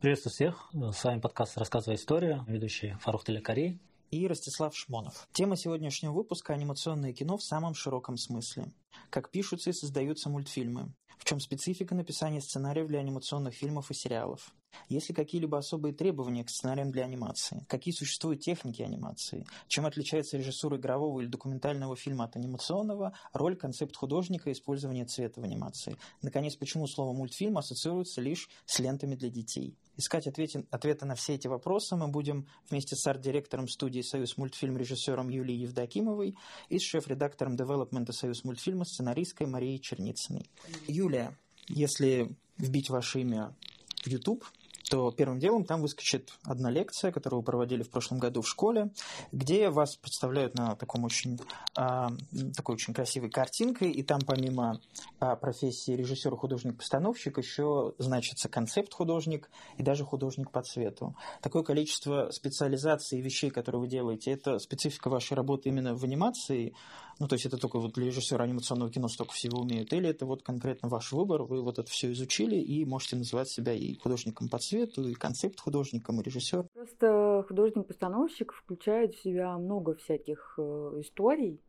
Приветствую всех. С вами подкаст «Рассказывая историю», ведущий Фарух Телекари и Ростислав Шмонов. Тема сегодняшнего выпуска – анимационное кино в самом широком смысле. Как пишутся и создаются мультфильмы. В чем специфика написания сценариев для анимационных фильмов и сериалов? Есть ли какие-либо особые требования к сценариям для анимации? Какие существуют техники анимации? Чем отличается режиссура игрового или документального фильма от анимационного? Роль, концепт художника, использование цвета в анимации. Наконец, почему слово «мультфильм» ассоциируется лишь с лентами для детей? Искать ответы, ответы на все эти вопросы мы будем вместе с арт-директором студии «Союз мультфильм» режиссером Юлией Евдокимовой и с шеф-редактором девелопмента «Союз мультфильма» сценаристкой Марией Черницыной. Юлия, если вбить ваше имя в YouTube, то первым делом там выскочит одна лекция, которую вы проводили в прошлом году в школе, где вас представляют на таком очень, э, такой очень красивой картинкой, и там помимо э, профессии режиссера, художник, постановщик еще значится концепт художник и даже художник по цвету. Такое количество специализаций и вещей, которые вы делаете, это специфика вашей работы именно в анимации, ну, то есть это только вот для режиссера анимационного кино столько всего умеют, или это вот конкретно ваш выбор, вы вот это все изучили и можете называть себя и художником по цвету, и концепт художником, и режиссер? Просто художник-постановщик включает в себя много всяких э, историй,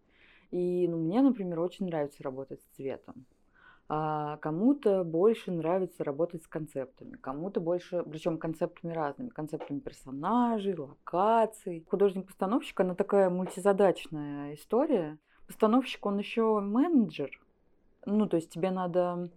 и ну, мне, например, очень нравится работать с цветом. А кому-то больше нравится работать с концептами, кому-то больше, причем концептами разными, концептами персонажей, локаций. Художник-постановщик, она такая мультизадачная история – постановщик, он еще менеджер. Ну, то есть тебе надо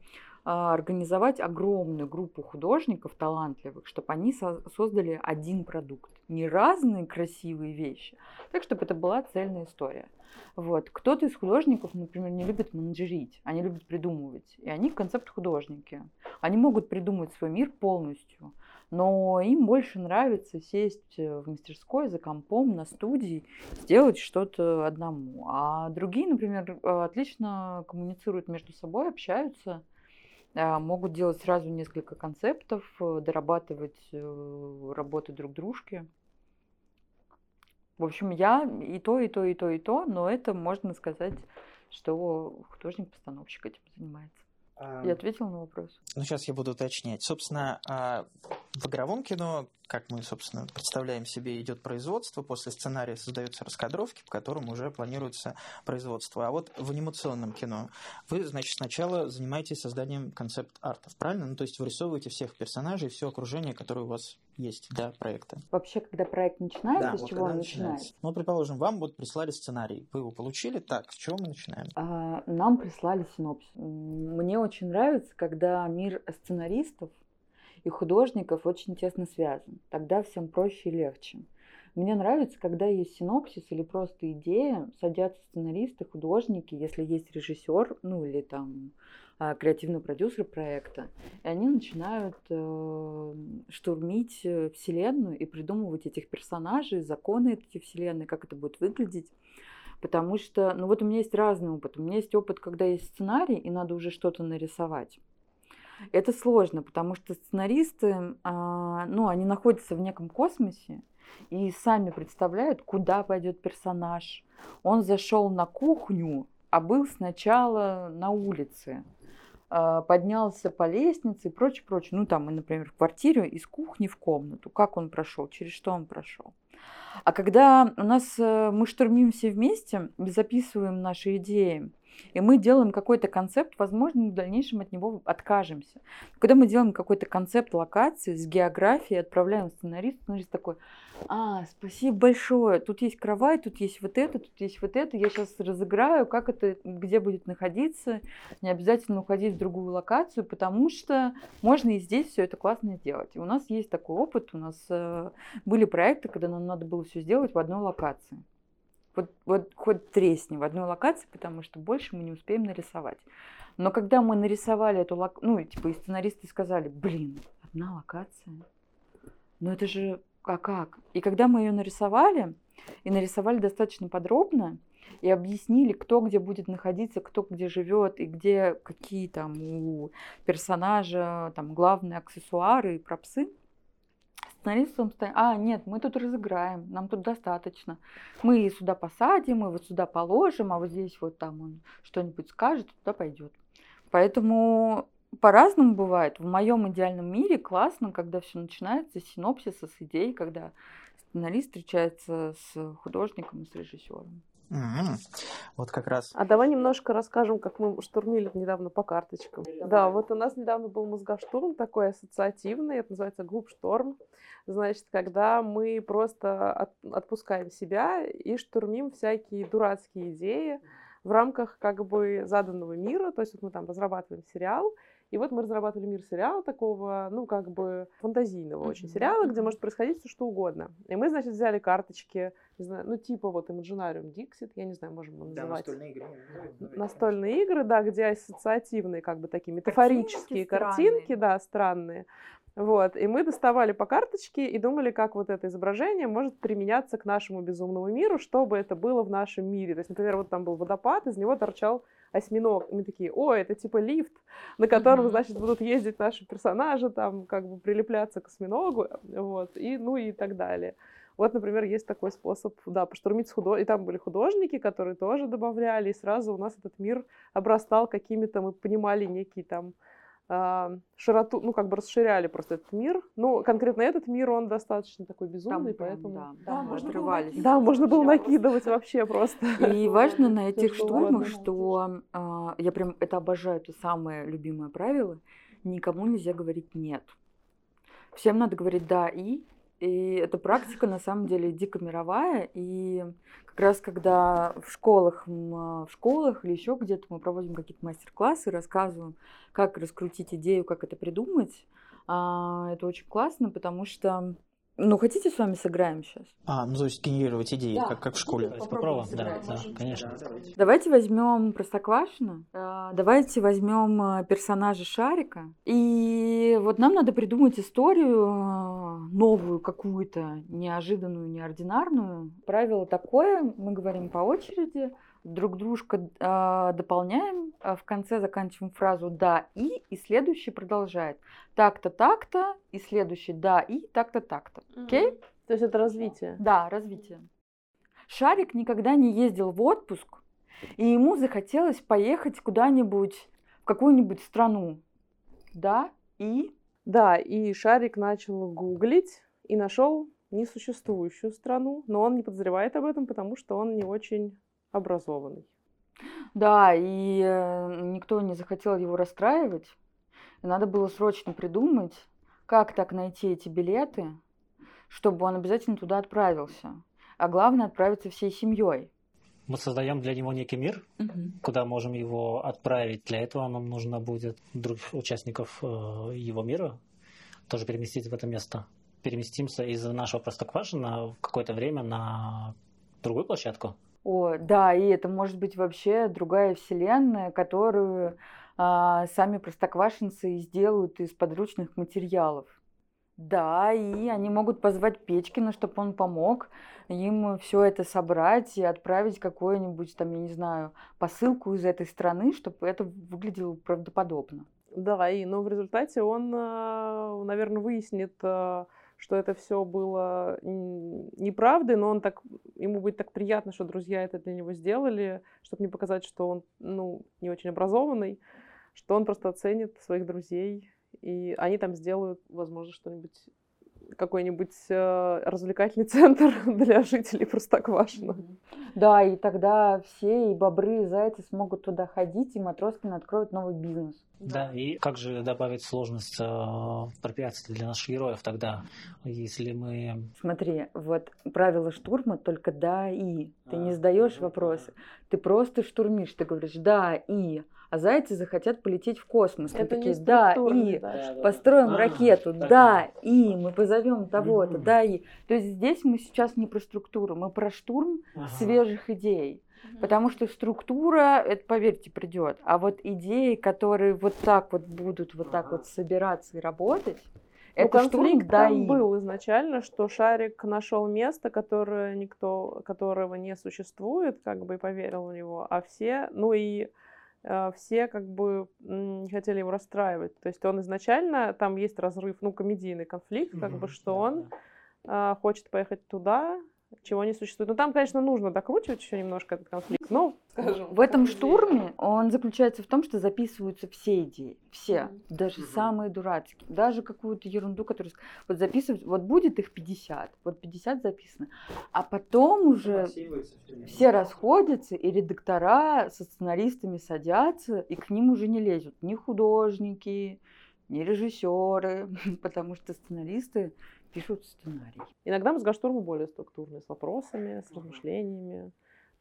организовать огромную группу художников талантливых, чтобы они со- создали один продукт. Не разные красивые вещи, так, чтобы это была цельная история. Вот. Кто-то из художников, например, не любит менеджерить, они любят придумывать. И они концепт-художники. Они могут придумать свой мир полностью но им больше нравится сесть э, в мастерской за компом на студии, сделать что-то одному. А другие, например, э, отлично коммуницируют между собой, общаются, а, могут делать сразу несколько концептов, э, дорабатывать работы друг дружки. В общем, я и то, и то, и то, и то, но это можно сказать, что художник-постановщик этим занимается. Я ответила на вопрос. Ну, сейчас я буду уточнять. Собственно, а, в игровом кино, как мы, собственно, представляем себе, идет производство, после сценария создаются раскадровки, по которым уже планируется производство. А вот в анимационном кино вы, значит, сначала занимаетесь созданием концепт-артов, правильно? Ну, то есть вырисовываете всех персонажей, все окружение, которое у вас есть для проекта. Вообще, когда проект начинается, да, с вот чего он начинается? начинается? Ну, предположим, вам вот прислали сценарий, вы его получили, так, с чего мы начинаем? А, нам прислали синопсис. Мне очень нравится, когда мир сценаристов и художников очень тесно связан. Тогда всем проще и легче. Мне нравится, когда есть синопсис или просто идея, садятся сценаристы, художники, если есть режиссер, ну или там а, креативный продюсер проекта, и они начинают э, штурмить э, вселенную и придумывать этих персонажей, законы этой вселенной, как это будет выглядеть. Потому что, ну вот у меня есть разный опыт. У меня есть опыт, когда есть сценарий, и надо уже что-то нарисовать. Это сложно, потому что сценаристы, а, ну, они находятся в неком космосе и сами представляют, куда пойдет персонаж. Он зашел на кухню, а был сначала на улице а, поднялся по лестнице и прочее, прочее. Ну, там, например, в квартире из кухни в комнату. Как он прошел, через что он прошел. А когда у нас э, мы штурмим все вместе, записываем наши идеи, и мы делаем какой-то концепт, возможно, мы в дальнейшем от него откажемся. Когда мы делаем какой-то концепт локации с географией, отправляем сценаристу, сценарист такой, а, спасибо большое, тут есть кровать, тут есть вот это, тут есть вот это, я сейчас разыграю, как это, где будет находиться, не обязательно уходить в другую локацию, потому что можно и здесь все это классно сделать. И у нас есть такой опыт, у нас э, были проекты, когда нам надо было все сделать в одной локации. Вот, вот хоть тресни в одной локации, потому что больше мы не успеем нарисовать. Но когда мы нарисовали эту локацию, ну, типа, и сценаристы сказали, блин, одна локация, ну это же, а как? И когда мы ее нарисовали, и нарисовали достаточно подробно, и объяснили, кто где будет находиться, кто где живет, и где какие там у персонажа там главные аксессуары и пропсы, сценаристом станет, а, нет, мы тут разыграем, нам тут достаточно. Мы сюда посадим, мы вот сюда положим, а вот здесь вот там он что-нибудь скажет, туда пойдет. Поэтому по-разному бывает. В моем идеальном мире классно, когда все начинается с синопсиса, с идей, когда сценарист встречается с художником и с режиссером. М, Вот как раз. А давай немножко расскажем, как мы штурмили недавно по карточкам. Да, вот у нас недавно был мозгоштурм такой ассоциативный, это называется глупшторм. Значит, когда мы просто от- отпускаем себя и штурмим всякие дурацкие идеи в рамках как бы заданного мира. То есть вот мы там разрабатываем сериал, и вот мы разрабатывали мир сериала такого, ну, как бы фантазийного очень Мгм. сериала, где может происходить все что угодно. И мы, значит, взяли карточки, не знаю, ну, типа вот Imaginarium Dixit, я не знаю, можем его называть. игры. Настольные игры, да, где ассоциативные, как бы такие метафорические странные. картинки, да, странные. Вот, и мы доставали по карточке и думали, как вот это изображение может применяться к нашему безумному миру, чтобы это было в нашем мире. То есть, например, вот там был водопад, из него торчал осьминог. И мы такие, о, это типа лифт, на котором, значит, будут ездить наши персонажи, там, как бы прилепляться к осьминогу, вот, и, ну и так далее. Вот, например, есть такой способ, да, поштурмить с худо... И там были художники, которые тоже добавляли, и сразу у нас этот мир обрастал какими-то, мы понимали некий там широту, ну, как бы расширяли просто этот мир. Ну, конкретно этот мир, он достаточно такой безумный, прям, поэтому... да, Да, мы можно было отрывались. Да, можно было накидывать вообще просто. И важно на этих штурмах, что а, я прям это обожаю, это самое любимое правило. Никому нельзя говорить нет. Всем надо говорить да и. И эта практика на самом деле дико мировая. И как раз когда в школах, а, в школах или еще где-то мы проводим какие-то мастер-классы, рассказываем, как раскрутить идею, как это придумать, а, это очень классно, потому что, ну, хотите с вами сыграем сейчас? А, ну то есть генерировать идеи, Да. как, как в школе. То есть попробуем, да, да, конечно. Давайте возьмем Простоквашино, а, давайте возьмем а, персонажа Шарика. И вот нам надо придумать историю а, новую какую-то, неожиданную, неординарную. Правило такое, мы говорим по очереди, друг дружка а, дополняем, а в конце заканчиваем фразу «да» и, и следующий продолжает. Так-то, так-то, и следующий «да» и, так-то, так-то. Окей? То есть это развитие. Да, развитие. Шарик никогда не ездил в отпуск, и ему захотелось поехать куда-нибудь в какую-нибудь страну. Да, и Да, и Шарик начал гуглить и нашел несуществующую страну, но он не подозревает об этом, потому что он не очень образованный. да, и э, никто не захотел его расстраивать. И надо было срочно придумать, как так найти эти билеты, чтобы он обязательно туда отправился. А главное отправиться всей семьей. Мы создаем для него некий мир, куда можем его отправить. Для этого нам нужно будет других участников э, его мира тоже переместить в это место. Переместимся из нашего Простоквашино в какое-то время на другую площадку. О, да, и это может быть вообще другая вселенная, которую а, сами простоквашинцы сделают из подручных материалов. Да, и они могут позвать Печкина, чтобы он помог им все это собрать и отправить какую-нибудь, там, я не знаю, посылку из этой страны, чтобы это выглядело правдоподобно. Да, и но в результате он, наверное, выяснит, э, что это все было неправдой, но он так, ему будет так приятно, что друзья это для него сделали, чтобы не показать, что он, ну, не очень образованный, что он просто оценит своих друзей, и они там сделают, возможно, что-нибудь какой-нибудь э, развлекательный центр для жителей Простоквашино. Да, и тогда все, и бобры, и зайцы смогут туда ходить, и Матроскин откроют новый бизнес. Да, и как же добавить сложность э, препятствий для наших героев тогда, если мы... Смотри, вот правило штурма только да и. Ты не А, задаешь ну вопросы, ты просто штурмишь, ты говоришь да и. А зайцы захотят полететь в космос. Это такие, не да и. да. Построим А, ракету, так да, вот. и мы позовем того-то, да, и. То есть здесь мы сейчас не про структуру, мы про штурм Ага. свежих идей. Потому что структура, это, поверьте, придет. А вот идеи, которые вот так вот будут вот так вот собираться и работать, Ну, это конфликт да, там и. был изначально, что Шарик нашел место, которое никто, которого не существует, как бы и поверил в него, а все, ну и э, все как бы не хотели его расстраивать. То есть он изначально, там есть разрыв, ну, комедийный конфликт, как бы, Мгм, что он э, хочет поехать туда, чего не существует. Но там, конечно, нужно докручивать еще немножко этот конфликт. Но, скажем, в этом штурме он заключается в том, что записываются все идеи, все, mm-hmm. даже mm-hmm. самые дурацкие, даже какую-то ерунду, которую вот записывать, вот будет их 50, вот 50 записано, а потом уже все расходятся, и редактора со сценаристами садятся, и к ним уже не лезут ни художники, ни режиссеры, потому что сценаристы пишут сценарий. Иногда мозгоштурмы более структурные, с вопросами, с размышлениями,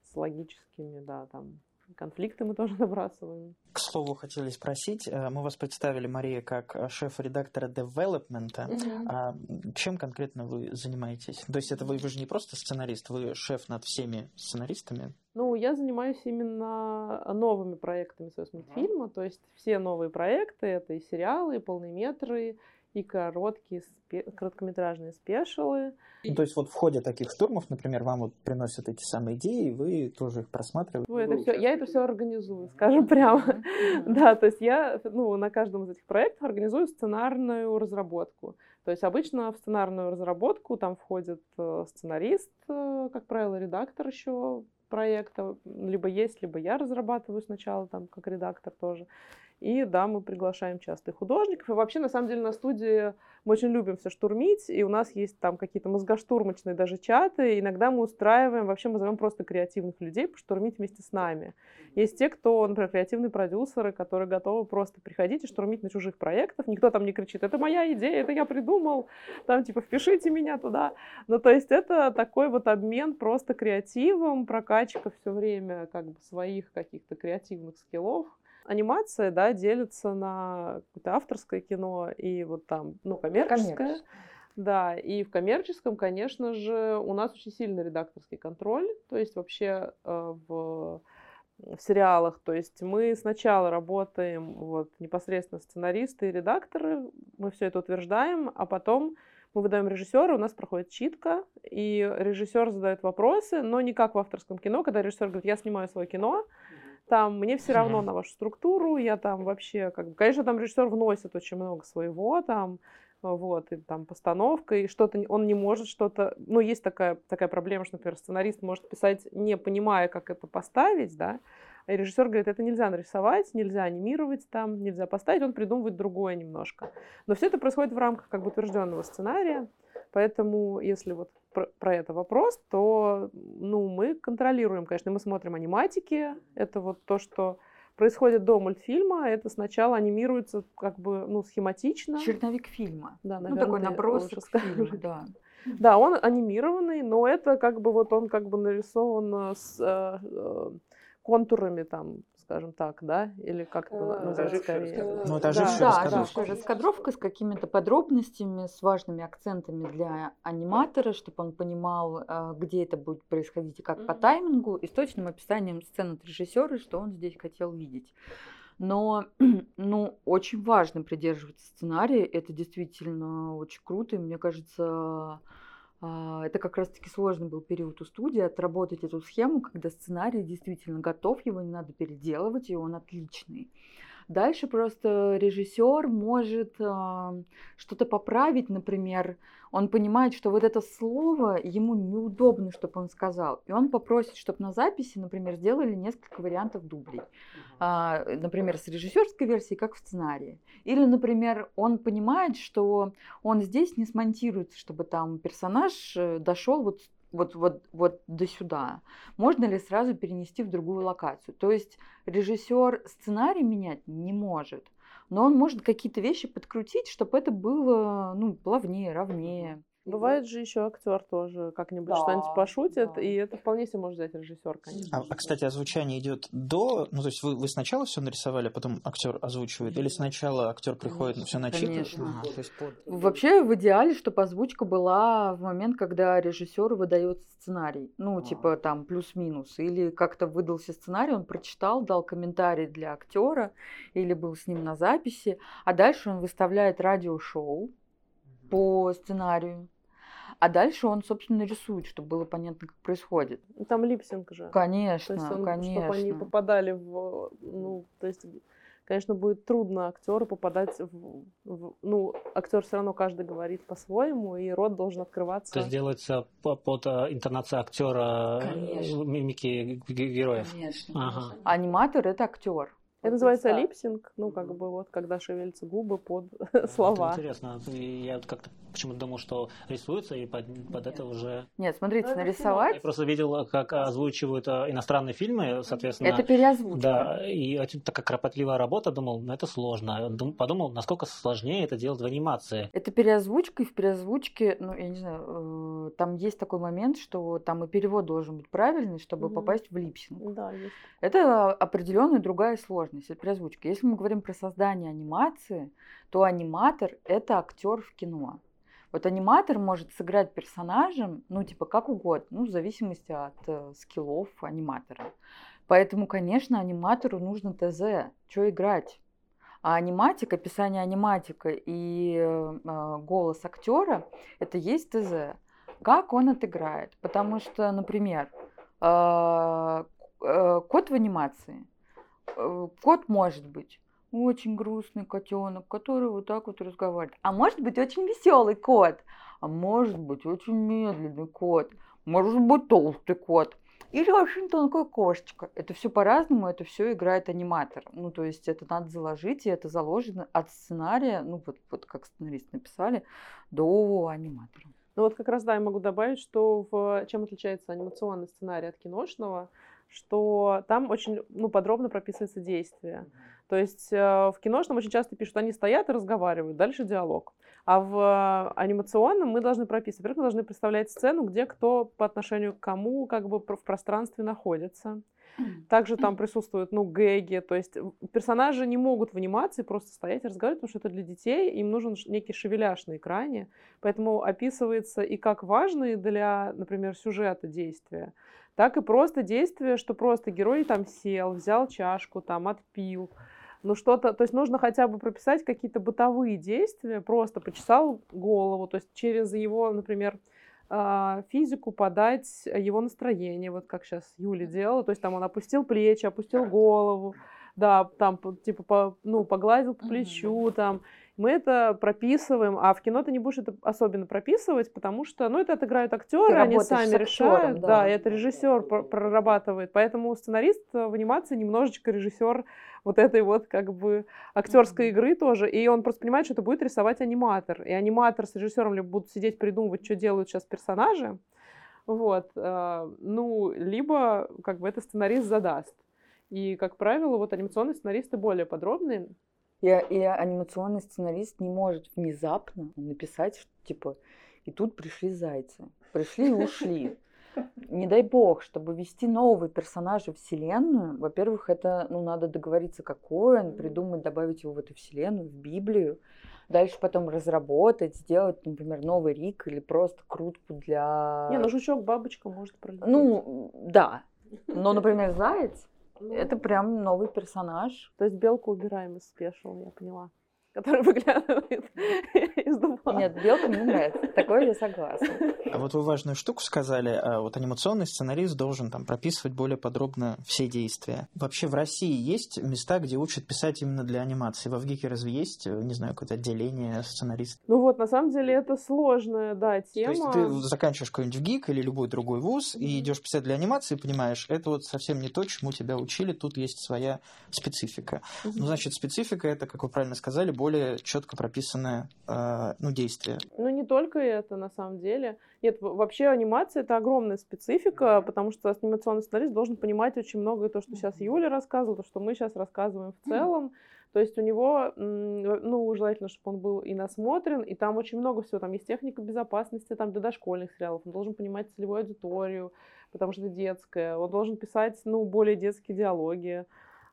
с логическими, да, там конфликты мы тоже набрасываем. К слову, хотели спросить, э, мы вас представили, Мария, как э, шеф-редактора девелопмента. Угу. А чем конкретно вы занимаетесь? То есть это вы, вы же не просто сценарист, вы шеф над всеми сценаристами? Ну, я занимаюсь именно новыми проектами своего мультфильма, то есть все новые проекты, это и сериалы, и полные метры, и короткие, спе- короткометражные спешалы. Ну, то есть вот в ходе таких штурмов, например, вам вот приносят эти самые идеи, и вы тоже их просматриваете? Ну, это все, я это все организую, скажем прямо. да, то есть я ну, на каждом из этих проектов организую сценарную разработку. То есть обычно в сценарную разработку там входит э, сценарист, э, как правило, редактор еще проекта, либо есть, либо я разрабатываю сначала там как редактор тоже. И да, мы приглашаем часто и художников. И вообще, на самом деле, на студии мы очень любим все штурмить, и у нас есть там какие-то мозгоштурмочные даже чаты. И иногда мы устраиваем, вообще мы зовем просто креативных людей поштурмить вместе с нами. Есть те, кто, например, креативные продюсеры, которые готовы просто приходить и штурмить на чужих проектах. Никто там не кричит, это моя идея, это я придумал, там типа впишите меня туда. Ну, то есть это такой вот обмен просто креативом, прокачка все время как бы своих каких-то креативных скиллов анимация, да, делится на какое-то авторское кино и вот там, ну, коммерческое. Да, и в коммерческом, конечно же, у нас очень сильный редакторский контроль, то есть вообще э, в, в сериалах, то есть мы сначала работаем вот непосредственно сценаристы и редакторы, мы все это утверждаем, а потом мы выдаем режиссера, у нас проходит читка, и режиссер задает вопросы, но не как в авторском кино, когда режиссер говорит, я снимаю свое кино, там мне все равно на вашу структуру, я там вообще, как бы, конечно, там режиссер вносит очень много своего, там, вот, и там постановка, и что-то он не может что-то, ну, есть такая, такая проблема, что, например, сценарист может писать, не понимая, как это поставить, да, а режиссер говорит, это нельзя нарисовать, нельзя анимировать там, нельзя поставить, он придумывает другое немножко. Но все это происходит в рамках как бы утвержденного сценария, поэтому если вот про, про это вопрос, то ну, мы контролируем, конечно, мы смотрим аниматики, это вот то, что происходит до мультфильма, это сначала анимируется как бы ну, схематично. Черновик фильма. Да, наверное, ну, такой набросок фильма, да. Да, он анимированный, но это как бы вот он как бы нарисован с э, э контурами там скажем так, да? Или как это э, скорее? Ну, это да, да, раскадровка с какими-то подробностями, с важными акцентами для аниматора, чтобы он понимал, э, где это будет происходить и как по таймингу, и с точным описанием сцены от режиссера, что он здесь хотел видеть. Но ну, очень важно придерживаться сценария. Это действительно очень круто. И мне кажется, это как раз-таки сложный был период у студии, отработать эту схему, когда сценарий действительно готов, его не надо переделывать, и он отличный. Дальше просто режиссер может э, что-то поправить, например, он понимает, что вот это слово ему неудобно, чтобы он сказал, и он попросит, чтобы на записи, например, сделали несколько вариантов дублей, э, например, с режиссерской версией, как в сценарии. Или, например, он понимает, что он здесь не смонтируется, чтобы там персонаж э, дошел вот вот, вот, вот до сюда, можно ли сразу перенести в другую локацию. То есть режиссер сценарий менять не может, но он может какие-то вещи подкрутить, чтобы это было ну, плавнее, ровнее. Бывает же еще актер тоже как-нибудь да, что-нибудь пошутит, да. и это вполне себе может взять режиссер, конечно. А, а, кстати, озвучание идет до, ну то есть вы, вы сначала все нарисовали, а потом актер озвучивает, или сначала актер приходит, все начитывает? Конечно. А, то есть под... Вообще в идеале, чтобы озвучка была в момент, когда режиссеру выдается сценарий, ну а. типа там плюс-минус, или как-то выдался сценарий, он прочитал, дал комментарий для актера, или был с ним на записи, а дальше он выставляет радиошоу по сценарию а дальше он, собственно, рисует, чтобы было понятно, как происходит. Там липсинг же. Конечно, то есть он, конечно. Чтобы они попадали в... Ну, то есть конечно, будет трудно актеру попадать в, в ну, актер все равно каждый говорит по-своему, и рот должен открываться. То есть делается под э, интонацию актера э, мимики героев. Конечно. Ага. Аниматор это актер. Это называется липсинг, ну, как бы вот, когда шевелятся губы под слова. Это интересно. Я как-то почему-то думал, что рисуется, и под, под это уже... Нет, смотрите, ну, нарисовать... Я просто видел, как озвучивают э, иностранные фильмы, соответственно... Это переозвучка. Да, и такая кропотливая работа, думал, ну, это сложно. Подумал, насколько сложнее это делать в анимации. Это переозвучка, и в переозвучке, ну, я не знаю, э, там есть такой момент, что там и перевод должен быть правильный, чтобы mm-hmm. попасть в липсинг. Да, есть. Это определенная другая сложность сложность, это переозвучка. Если мы говорим про создание анимации, то аниматор – это актер в кино. Вот аниматор может сыграть персонажем, ну, типа, как угодно, ну, в зависимости от э, скиллов аниматора. Поэтому, конечно, аниматору нужно ТЗ, что играть. А аниматика, описание аниматика и э, голос актера – это есть ТЗ. Как он отыграет? Потому что, например, э, э, код в анимации – Э, кот может быть очень грустный котенок, который вот так вот разговаривает. А может быть очень веселый кот. А может быть очень медленный кот. Может быть толстый кот. Или очень тонкая кошечка. Это все по-разному, это все играет аниматор. Ну, то есть это надо заложить, и это заложено от сценария, ну, вот, вот как сценарист написали, до аниматора. Ну вот как раз, да, я могу добавить, что в чем отличается анимационный сценарий от киношного – что там очень ну, подробно прописывается действие. То есть э, в киношном очень часто пишут, они стоят и разговаривают, дальше диалог. А в анимационном мы должны прописывать. Во-первых, мы должны представлять сцену, где кто по отношению к кому как бы в пространстве находится. Также там присутствуют, ну, гэги, то есть персонажи не могут в анимации просто стоять и разговаривать, потому что это для детей, им нужен некий шевеляш на экране, поэтому описывается и как важные для, например, сюжета действия, так и просто действие, что просто герой там сел, взял чашку, там отпил, ну что-то, то есть нужно хотя бы прописать какие-то бытовые действия, просто почесал голову, то есть через его, например, а, физику подать его настроение, вот как сейчас Юля делала, то есть там он опустил плечи, опустил голову, да, там типа по, ну погладил по плечу, там мы это прописываем, а в кино ты не будешь это особенно прописывать, потому что, ну, это отыграют актеры, они сами решают, да, да, это режиссер прорабатывает, поэтому сценарист в анимации немножечко режиссер вот этой вот как бы актерской игры тоже, и он просто понимает, что это будет рисовать аниматор, и аниматор с режиссером либо будут сидеть придумывать, что делают сейчас персонажи, вот, э, ну, либо как бы это сценарист задаст. И, как правило, вот анимационные сценаристы более подробные, и, и анимационный сценарист не может внезапно написать, что типа, и тут пришли зайцы. Пришли и ушли. Не дай бог, чтобы ввести нового персонажа в вселенную, во-первых, это, ну, надо договориться, какой он, придумать, добавить его в эту вселенную, в Библию, дальше потом разработать, сделать, например, новый Рик или просто крутку для... Не, ну жучок, бабочка может пролететь. Ну, да. Но, например, заяц, ну, это прям новый персонаж. То есть белку убираем из спешл, я поняла который выглядывает из дуба. Нет, белка мне нравится. Такое я согласна. А вот вы важную штуку сказали. А вот анимационный сценарист должен там прописывать более подробно все действия. Вообще в России есть места, где учат писать именно для анимации? Во ВГИКе разве есть, не знаю, какое-то отделение сценаристов? Ну вот, на самом деле это сложная, да, тема. То есть ты заканчиваешь какой-нибудь ВГИК или любой другой вуз и идешь писать для анимации, понимаешь, это вот совсем не то, чему тебя учили, тут есть своя специфика. Ну, значит, специфика это, как вы правильно сказали, более четко прописанное э, ну, действие. Ну, не только это, на самом деле. Нет, вообще анимация — это огромная специфика, потому что анимационный сценарист должен понимать очень многое, то, что сейчас Юля рассказывала, то, что мы сейчас рассказываем в целом. То есть у него, ну, желательно, чтобы он был и насмотрен, и там очень много всего. Там есть техника безопасности, там для дошкольных сериалов. Он должен понимать целевую аудиторию, потому что это детское. Он должен писать, ну, более детские диалоги.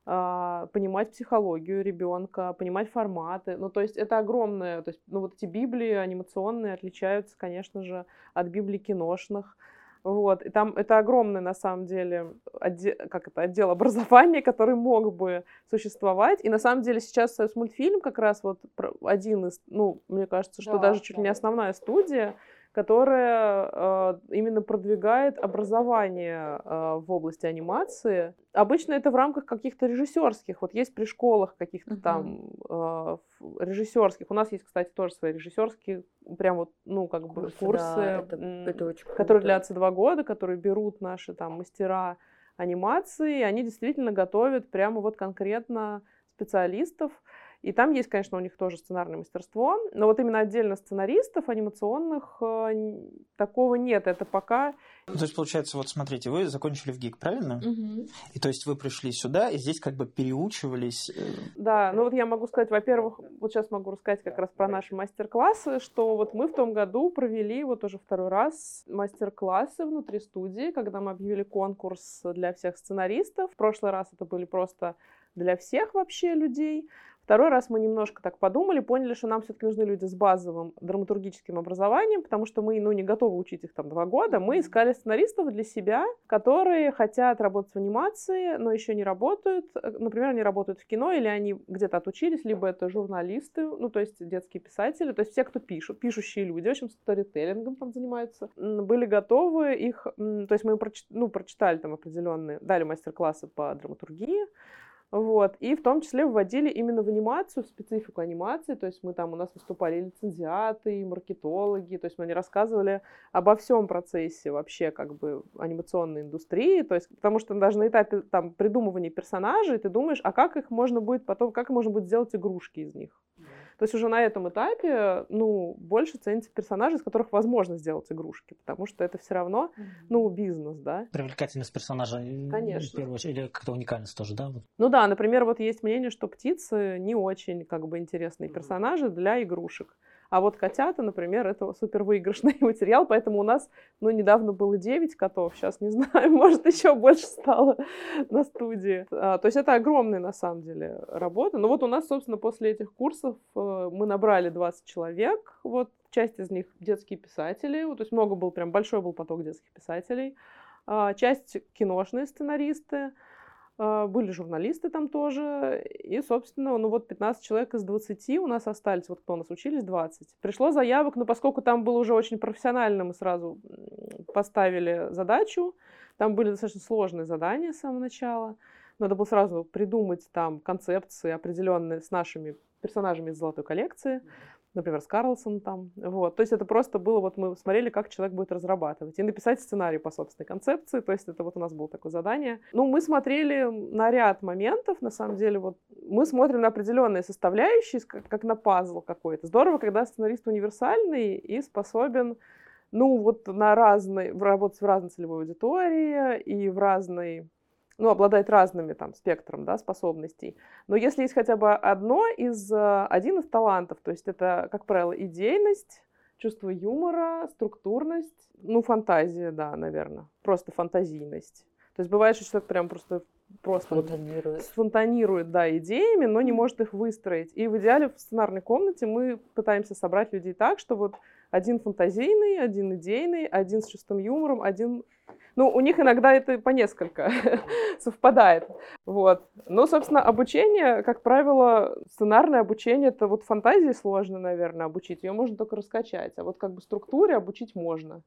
А, понимать психологию ребенка, понимать форматы. Ну, то есть это огромное, то есть, ну, вот эти библии анимационные отличаются, конечно же, от библий киношных. Вот, и там это огромный, на самом деле, отдел, как это, отдел образования, который мог бы существовать. И на самом деле сейчас мультфильм как раз вот один из, ну, мне кажется, что да, даже чуть ли не основная студия, которая э, именно продвигает образование э, в области анимации. Обычно это в рамках каких-то режиссерских. Вот есть при школах каких-то uh-huh. там э, режиссерских. У нас есть, кстати, тоже свои режиссерские, прям вот, ну, как бы курсы, курсы да, это, это очень которые длятся два года, которые берут наши там мастера анимации, и они действительно готовят прямо вот конкретно специалистов. И там есть, конечно, у них тоже сценарное мастерство, но вот именно отдельно сценаристов анимационных э, такого нет. Это пока... Ну, то есть, получается, вот смотрите, вы закончили в ГИК, правильно? Угу. И то есть вы пришли сюда, и здесь как бы переучивались... Э, да, ну вот я могу сказать, во-первых, вот сейчас могу рассказать как раз про наши мастер-классы, что вот мы в том году провели вот уже второй раз мастер-классы внутри студии, когда мы объявили конкурс для всех сценаристов. В прошлый раз это были просто для всех вообще людей. Второй раз мы немножко так подумали, поняли, что нам все-таки нужны люди с базовым драматургическим образованием, потому что мы ну, не готовы учить их там два года. Мы искали сценаристов для себя, которые хотят работать в анимации, но еще не работают. Например, они работают в кино, или они где-то отучились, либо это журналисты, ну, то есть детские писатели, то есть все, кто пишут, пишущие люди, в общем, сторителлингом там занимаются, были готовы их, то есть мы им прочит, ну, прочитали там определенные, дали мастер-классы по драматургии, вот. И в том числе вводили именно в анимацию, в специфику анимации. То есть мы там, у нас выступали и лицензиаты, и маркетологи. То есть мы не рассказывали обо всем процессе вообще как бы анимационной индустрии. То есть, потому что даже на этапе там придумывания персонажей ты думаешь, а как их можно будет потом, как можно будет сделать игрушки из них. То есть уже на этом этапе, ну, больше ценится персонажи, из которых возможно сделать игрушки, потому что это все равно, ну, бизнес, да. Привлекательность персонажа, Конечно. в первую очередь, или как-то уникальность тоже, да? Ну да, например, вот есть мнение, что птицы не очень, как бы, интересные персонажи для игрушек. А вот котята, например, это супер выигрышный материал, поэтому у нас, ну, недавно было 9 котов, сейчас, не знаю, может, еще больше стало на студии. А, то есть это огромная, на самом деле, работа. Но вот у нас, собственно, после этих курсов э, мы набрали 20 человек, вот часть из них детские писатели, то есть много был, прям большой был поток детских писателей, а, часть киношные сценаристы, были журналисты там тоже, и, собственно, ну вот 15 человек из 20 у нас остались, вот кто у нас учились, 20. Пришло заявок, но поскольку там было уже очень профессионально, мы сразу поставили задачу, там были достаточно сложные задания с самого начала, надо было сразу придумать там концепции определенные с нашими персонажами из золотой коллекции, например, с Карлсон там. Вот. То есть это просто было, вот мы смотрели, как человек будет разрабатывать. И написать сценарий по собственной концепции. То есть это вот у нас было такое задание. Ну, мы смотрели на ряд моментов, на самом деле, вот мы смотрим на определенные составляющие, как, как на пазл какой-то. Здорово, когда сценарист универсальный и способен ну, вот на разной, работать в разной целевой аудитории и в разной ну, обладает разными там спектром, да, способностей. Но если есть хотя бы одно из, э, один из талантов, то есть это, как правило, идейность, чувство юмора, структурность, ну, фантазия, да, наверное, просто фантазийность. То есть бывает, что человек прям просто просто фонтанирует. фонтанирует, да, идеями, но не может их выстроить. И в идеале в сценарной комнате мы пытаемся собрать людей так, что вот один фантазийный, один идейный, один с чувством юмором, один ну, у них иногда это по несколько совпадает. Вот. Ну, собственно, обучение, как правило, сценарное обучение, это вот фантазии сложно, наверное, обучить. Ее можно только раскачать. А вот как бы структуре обучить можно.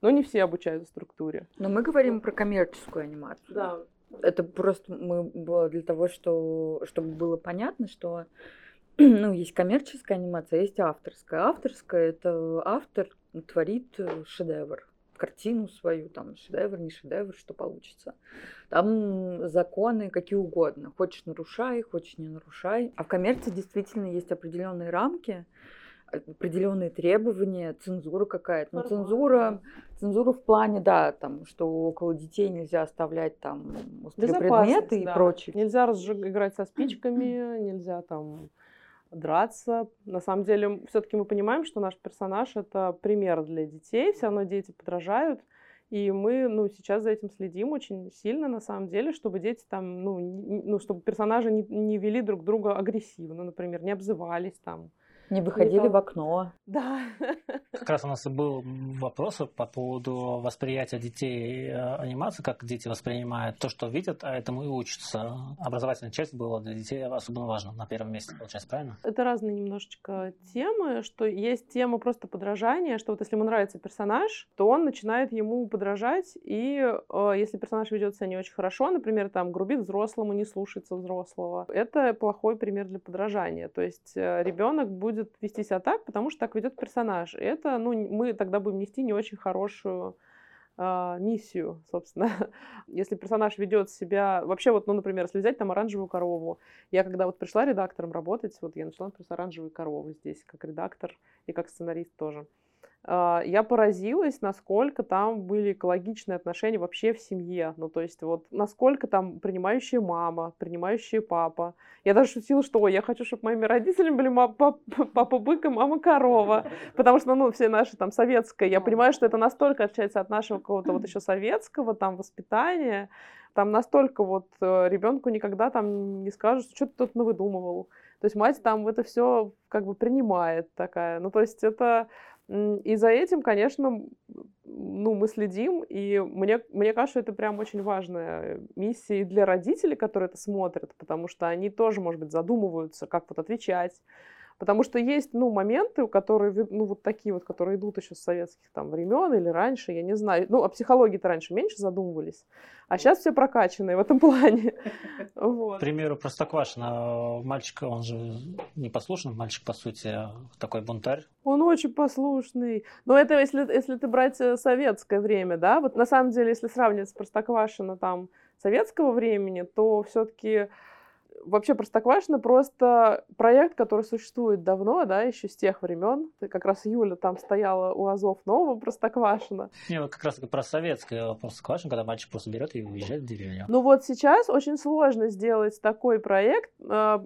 Но не все обучают структуре. Но мы говорим про коммерческую анимацию. Да. Это просто мы было для того, что, чтобы было понятно, что ну, есть коммерческая анимация, есть авторская. Авторская это автор творит шедевр картину свою, там, шедевр, не шедевр, что получится. Там законы какие угодно. Хочешь нарушай, хочешь не нарушай. А в коммерции действительно есть определенные рамки, определенные требования, цензура какая-то. Но цензура, цензура в плане, да, там, что около детей нельзя оставлять там острые предметы и да. прочее. Нельзя разжиг, играть со спичками, нельзя там драться. На самом деле, все-таки мы понимаем, что наш персонаж это пример для детей, все равно дети подражают. И мы, ну, сейчас за этим следим очень сильно, на самом деле, чтобы дети там, ну, ну чтобы персонажи не, не вели друг друга агрессивно, например, не обзывались там. Не выходили не, в окно. Да. Как раз у нас и был вопрос по поводу восприятия детей э, анимации, как дети воспринимают то, что видят, а этому и учатся. Образовательная часть была для детей особенно важна на первом месте, получается, правильно? Это разные немножечко темы, что есть тема просто подражания, что вот если ему нравится персонаж, то он начинает ему подражать, и э, если персонаж ведет себя не очень хорошо, например, там грубит взрослому, не слушается взрослого, это плохой пример для подражания. То есть э, ребенок будет вести себя так, потому что так ведет персонаж. И это, ну, мы тогда будем нести не очень хорошую э, миссию, собственно. если персонаж ведет себя... Вообще, вот, ну, например, если взять там оранжевую корову, я когда вот пришла редактором работать, вот я начала просто оранжевые коровы здесь, как редактор и как сценарист тоже. А, я поразилась, насколько там были экологичные отношения вообще в семье. Ну, то есть вот насколько там принимающая мама, принимающая папа. Я даже шутила, что я хочу, чтобы моими родителями были папа, папа бык и мама корова. Потому что, ну, все наши там советское. Я понимаю, что это настолько отличается от нашего какого-то вот еще советского там воспитания. Там настолько вот э, ребенку никогда там не скажут, что ты тут навыдумывал. То есть мать там это все как бы принимает такая. Ну, то есть это и за этим, конечно, ну, мы следим, и мне, мне кажется, это прям очень важная миссия и для родителей, которые это смотрят, потому что они тоже, может быть, задумываются, как вот отвечать, Потому что есть, ну, моменты, которые, ну, вот такие вот, которые идут еще с советских там времен или раньше, я не знаю. Ну, о психологии-то раньше меньше задумывались. А сейчас все прокачанные в этом плане. Вот. К примеру, Простоквашино. Мальчик, он же непослушный, мальчик, по сути, такой бунтарь. Он очень послушный. Но это если, если ты брать э, советское время, да? Вот на самом деле, если сравнивать с Простоквашино там советского времени, то все-таки вообще Простоквашино просто проект, который существует давно, да, еще с тех времен. Как раз Юля там стояла у Азов нового Простоквашино. Не, ну как раз про советское Простоквашино, когда мальчик просто берет и уезжает в деревню. Ну вот сейчас очень сложно сделать такой проект, а,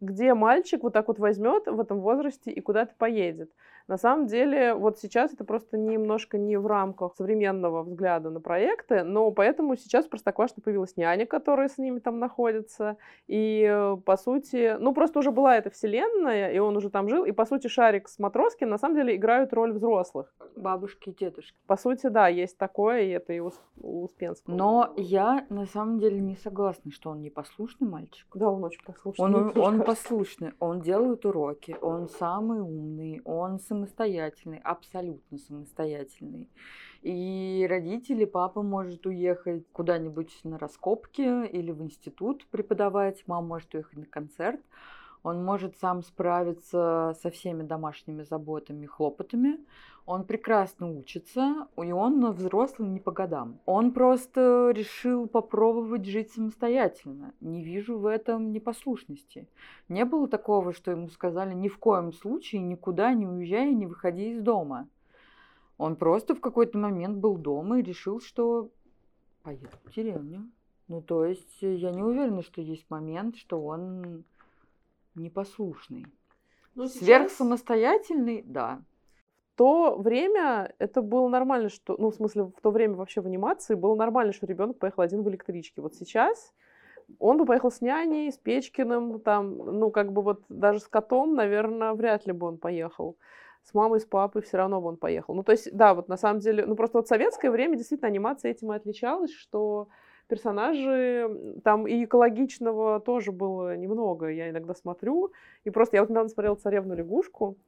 где мальчик вот так вот возьмет в этом возрасте и куда-то поедет. На самом деле, вот сейчас это просто немножко не в рамках современного взгляда на проекты, но поэтому сейчас Простоквашино появилась няня, которая с ними там находится, и, э, по сути, ну, просто уже была эта вселенная, и он уже там жил, и, по сути, Шарик с Матроскин на самом деле играют роль взрослых. Бабушки и дедушки. По сути, да, есть такое, и это и у, у Успенского. Но я, на самом деле, не согласна, что он непослушный мальчик. Да, он очень послушный. Он, он послушный, он делает уроки, он самый умный, он самостоятельный, абсолютно самостоятельный. И родители, папа может уехать куда-нибудь на раскопки или в институт преподавать, мама может уехать на концерт. Он может сам справиться со всеми домашними заботами, хлопотами. Он прекрасно учится, и он взрослый не по годам. Он просто решил попробовать жить самостоятельно. Не вижу в этом непослушности. Не было такого, что ему сказали ни в коем случае никуда не уезжай, не выходи из дома. Он просто в какой-то момент был дома и решил, что поеду в деревню. Ну, то есть я не уверена, что есть момент, что он непослушный. Ну, сейчас... Сверхсамостоятельный, да то время это было нормально, что, ну, в смысле, в то время вообще в анимации было нормально, что ребенок поехал один в электричке. Вот сейчас он бы поехал с няней, с Печкиным, там, ну, как бы вот даже с котом, наверное, вряд ли бы он поехал. С мамой, с папой все равно бы он поехал. Ну, то есть, да, вот на самом деле, ну, просто вот советское время действительно анимация этим и отличалась, что персонажи, там и экологичного тоже было немного. Я иногда смотрю, и просто я вот недавно смотрела «Царевну лягушку»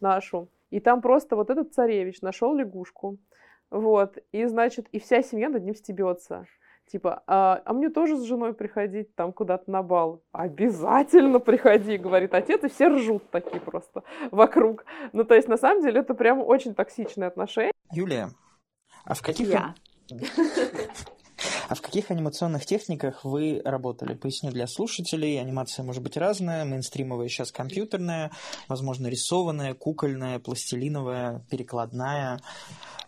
нашу, и там просто вот этот царевич нашел лягушку. Вот. И, значит, и вся семья над ним стебется. Типа, а, а мне тоже с женой приходить там куда-то на бал? Обязательно приходи, говорит отец, и все ржут такие просто вокруг. Ну, то есть, на самом деле, это прям очень токсичные отношения. Юлия, а в каких... Я. А в каких анимационных техниках вы работали? Поясню для слушателей. Анимация может быть разная. Мейнстримовая сейчас компьютерная, возможно, рисованная, кукольная, пластилиновая, перекладная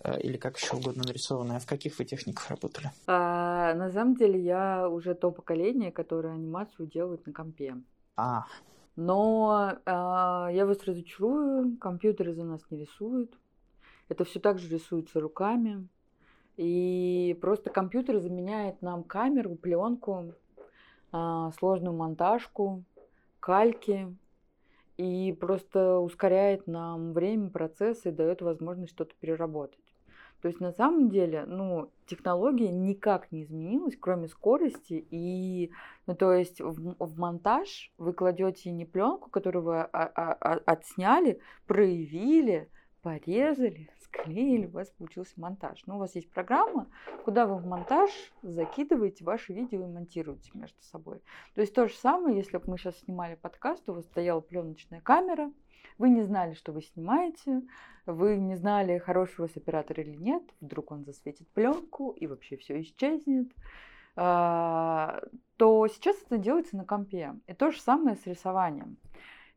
э, или как еще угодно нарисованная. В каких вы техниках работали? А, на самом деле я уже то поколение, которое анимацию делает на компе. А. Но а, я вас разочарую, компьютеры за нас не рисуют. Это все так же рисуется руками. И просто компьютер заменяет нам камеру, пленку, а, сложную монтажку, кальки. и просто ускоряет нам время, процесс и дает возможность что-то переработать. То есть на самом деле, ну, технология никак не изменилась, кроме скорости. И, ну, то есть в, в монтаж вы кладете не пленку, которую вы а, а, отсняли, проявили, порезали, склеили, у вас получился монтаж. Ну, у вас есть программа, куда вы в монтаж закидываете ваши видео и монтируете между собой. То есть то же самое, если бы мы сейчас снимали подкаст, у вас стояла пленочная камера, вы не знали, что вы снимаете, вы не знали, хороший у вас оператор или нет, вдруг он засветит пленку и вообще все исчезнет, а, то сейчас это делается на компе. И то же самое с рисованием.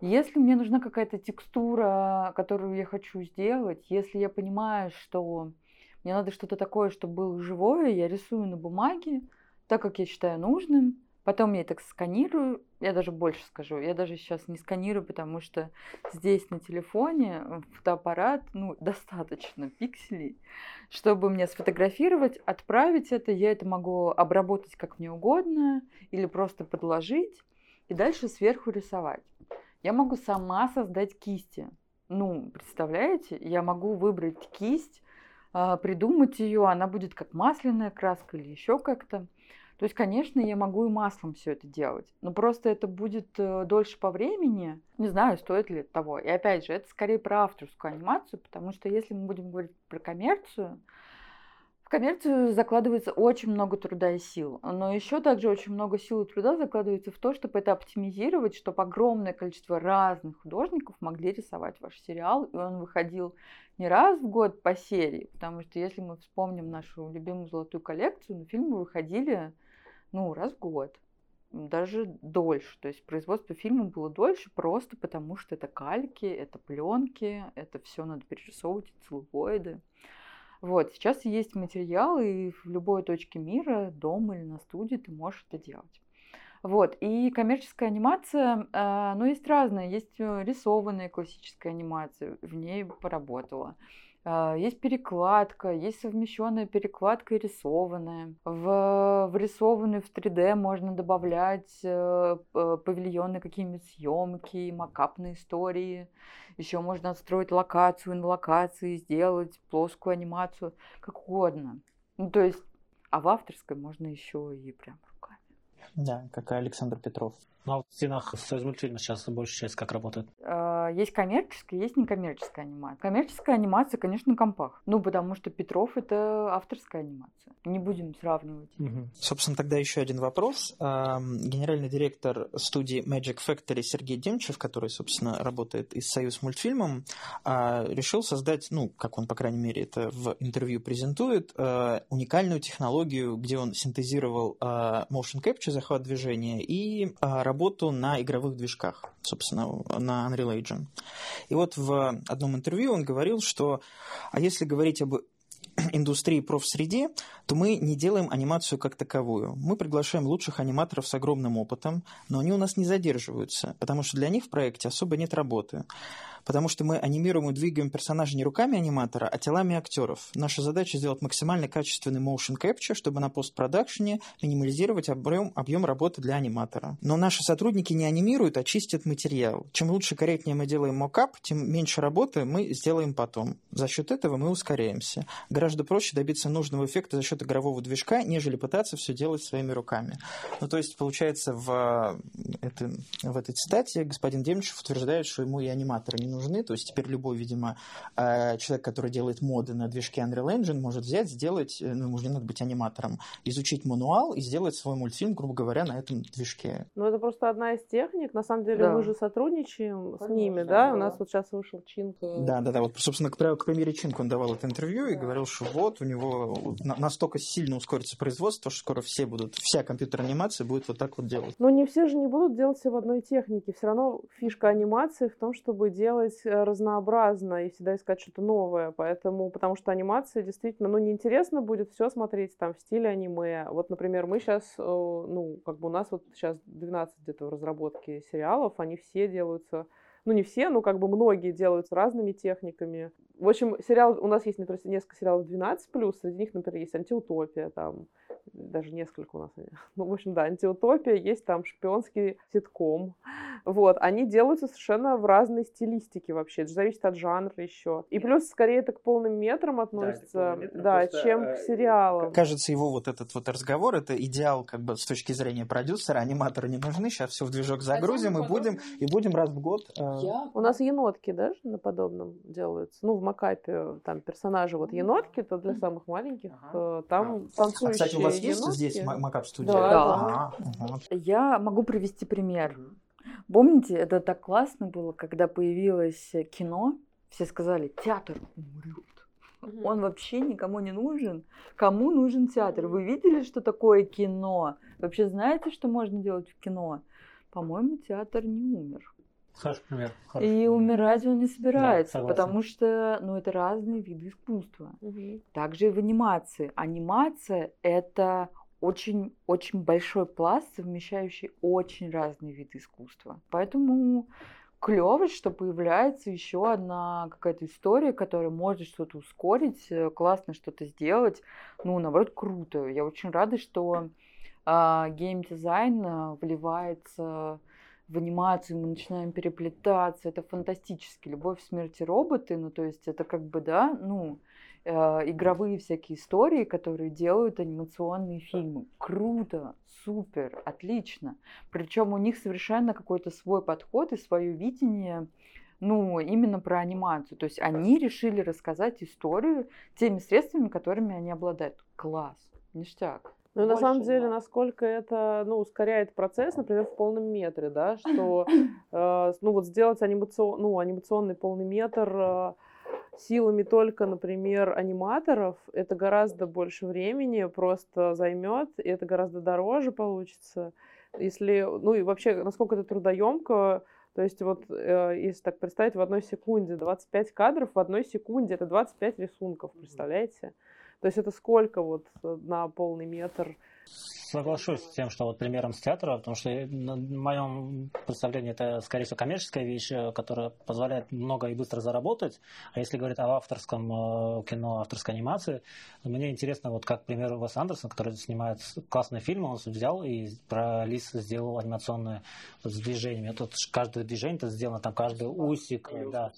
Если мне нужна какая-то текстура, которую я хочу сделать, если я понимаю, что мне надо что-то такое, чтобы было живое, я рисую на бумаге, так как я считаю нужным, Потом я так сканирую, я даже больше скажу, я даже сейчас не сканирую, потому что здесь на телефоне фотоаппарат, ну, достаточно пикселей, чтобы мне сфотографировать, отправить это, я это могу обработать как мне угодно или просто подложить и дальше сверху рисовать. Я могу сама создать кисти. Ну, представляете, я могу выбрать кисть, а, придумать ее, она будет как масляная краска или еще как-то. То есть, конечно, я могу и маслом все это делать, но просто это будет э, дольше по времени. Не знаю, стоит ли того. И опять же, это скорее про авторскую анимацию, потому что если мы будем говорить про коммерцию, в коммерцию закладывается очень много труда и сил. Но еще также очень много сил и труда закладывается в то, чтобы это оптимизировать, чтобы огромное количество разных художников могли рисовать ваш сериал, и он выходил не раз в год по серии, потому что если мы вспомним нашу любимую золотую коллекцию, ну, фильмы выходили ну, раз в год, даже дольше. То есть производство фильма было дольше просто потому, что это кальки, это пленки, это все надо перерисовывать, целлулоиды. Вот, сейчас есть материал, и в любой точке мира, дома или на студии ты можешь это делать. Вот, и коммерческая анимация, э, ну, есть разная. Есть э, рисованная классическая анимация, в ней поработала. А, есть перекладка, есть совмещенная перекладка и рисованная. В, в рисованную в 3D можно добавлять э, павильоны, какие-нибудь съемки, макапные истории. Еще можно отстроить локацию на локации, сделать плоскую анимацию, как угодно. Ну, то есть, а в авторской можно еще и прям руками. Да, как и Александр Петров. Ну а вот в стенах Союзмультфильма сейчас большая часть как работает? А, есть коммерческая, есть некоммерческая анимация. Коммерческая анимация, конечно, на компах. Ну, потому что Петров — это авторская анимация. Не будем сравнивать. Угу. Собственно, тогда еще один вопрос. Генеральный директор студии Magic Factory Сергей Демчев, который, собственно, работает из Союз мультфильмом, а, решил создать, ну, как он, по крайней мере, это в интервью презентует, а, уникальную технологию, где он синтезировал motion capture, захват движения, и работу на игровых движках, собственно, на Unreal Engine. И вот в одном интервью он говорил, что а если говорить об индустрии профсреде, то мы не делаем анимацию как таковую. Мы приглашаем лучших аниматоров с огромным опытом, но они у нас не задерживаются, потому что для них в проекте особо нет работы потому что мы анимируем и двигаем персонажа не руками аниматора, а телами актеров. Наша задача сделать максимально качественный motion capture, чтобы на постпродакшене минимализировать объем, объем работы для аниматора. Но наши сотрудники не анимируют, а чистят материал. Чем лучше, корректнее мы делаем мокап, тем меньше работы мы сделаем потом. За счет этого мы ускоряемся. Гораздо проще добиться нужного эффекта за счет игрового движка, нежели пытаться все делать своими руками. Ну, то есть, получается, в, это, в этой цитате господин Демчев утверждает, что ему и аниматоры не нужны. То есть теперь любой, видимо, э, человек, который делает моды на движке Unreal Engine, может взять, сделать, э, ну, ему не надо быть аниматором, изучить мануал и сделать свой мультфильм, грубо говоря, на этом движке. Ну, это просто одна из техник. На самом деле, да. мы же сотрудничаем Конечно, с ними, да? да? У нас вот сейчас вышел Чинка. Да, да, да. Вот, собственно, к, к примере Чинка он давал это интервью и говорил, что вот у него настолько сильно ускорится производство, что скоро все будут, вся компьютерная анимация будет вот так вот делать. Но не все же не будут делать все в одной технике. Все равно фишка анимации в том, чтобы делать делать э, разнообразно и всегда искать что-то новое. Поэтому, потому что анимация действительно, ну, неинтересно будет все смотреть там в стиле аниме. Вот, например, мы сейчас, ну, как бы у нас вот сейчас 12 где-то в разработке сериалов, они все делаются ну не все, но как бы многие делаются разными техниками. В общем, сериал, у нас есть, например, несколько сериалов 12+, среди них, например, есть антиутопия, там, даже несколько у нас. Ну, в общем, да, антиутопия, есть там шпионский ситком. Вот, они делаются совершенно в разной стилистике вообще. Это зависит от жанра еще. И плюс, скорее, это к полным метрам относится, да, метрам, да чем к э, сериалам. Кажется, его вот этот вот разговор, это идеал как бы с точки зрения продюсера, аниматоры не нужны, сейчас все в движок загрузим и будем, и будем раз в год. Э... Я... У нас енотки даже на подобном делаются. Ну, в Макапе там персонажи вот енотки, это для самых маленьких. Ага. Э, там танцующие а, кстати, у вас есть енотки. здесь Макап студия? Да. да. Ага. Я могу привести пример. Помните, это так классно было, когда появилось кино, все сказали, театр умрет. Угу. Он вообще никому не нужен. Кому нужен театр? Вы видели, что такое кино? Вообще знаете, что можно делать в кино? По-моему, театр не умер. Хороший пример. Хороший. И умирать он не собирается, да, потому что ну, это разные виды искусства. Угу. Также и в анимации. Анимация это очень-очень большой пласт, совмещающий очень разные виды искусства. Поэтому клево, что появляется еще одна какая-то история, которая может что-то ускорить, э, классно что-то сделать. Ну, наоборот, круто. Я очень рада, что э, геймдизайн а, вливается в анимацию, мы начинаем переплетаться. Это фантастически. Любовь, смерти роботы. Ну, то есть это как бы, да, ну, э, игровые всякие истории, которые делают анимационные фильмы. Круто, супер, отлично. Причем у них совершенно какой-то свой подход и свое видение ну, именно про анимацию. То есть они решили рассказать историю теми средствами, которыми они обладают. Класс, ништяк. Ну, на самом деле, да. насколько это, ну, ускоряет процесс, например, в полном метре, да, что, э, ну, вот сделать анимацион, ну, анимационный полный метр э, силами только, например, аниматоров, это гораздо больше времени просто займет, и это гораздо дороже получится. Если, ну и вообще, насколько это трудоемко, то есть вот, э, если так представить, в одной секунде 25 кадров в одной секунде, это 25 рисунков, представляете? То есть это сколько вот на полный метр соглашусь с тем, что вот примером с театра, потому что в моем представлении это, скорее всего, коммерческая вещь, э, которая позволяет много и быстро заработать. А если говорить о авторском э, кино, авторской анимации, мне интересно, вот как, к примеру, Вес Андерсон, который снимает классные фильмы, он взял и про лис сделал анимационное с движениями. Тут каждое движение это сделано, там каждый усик, да,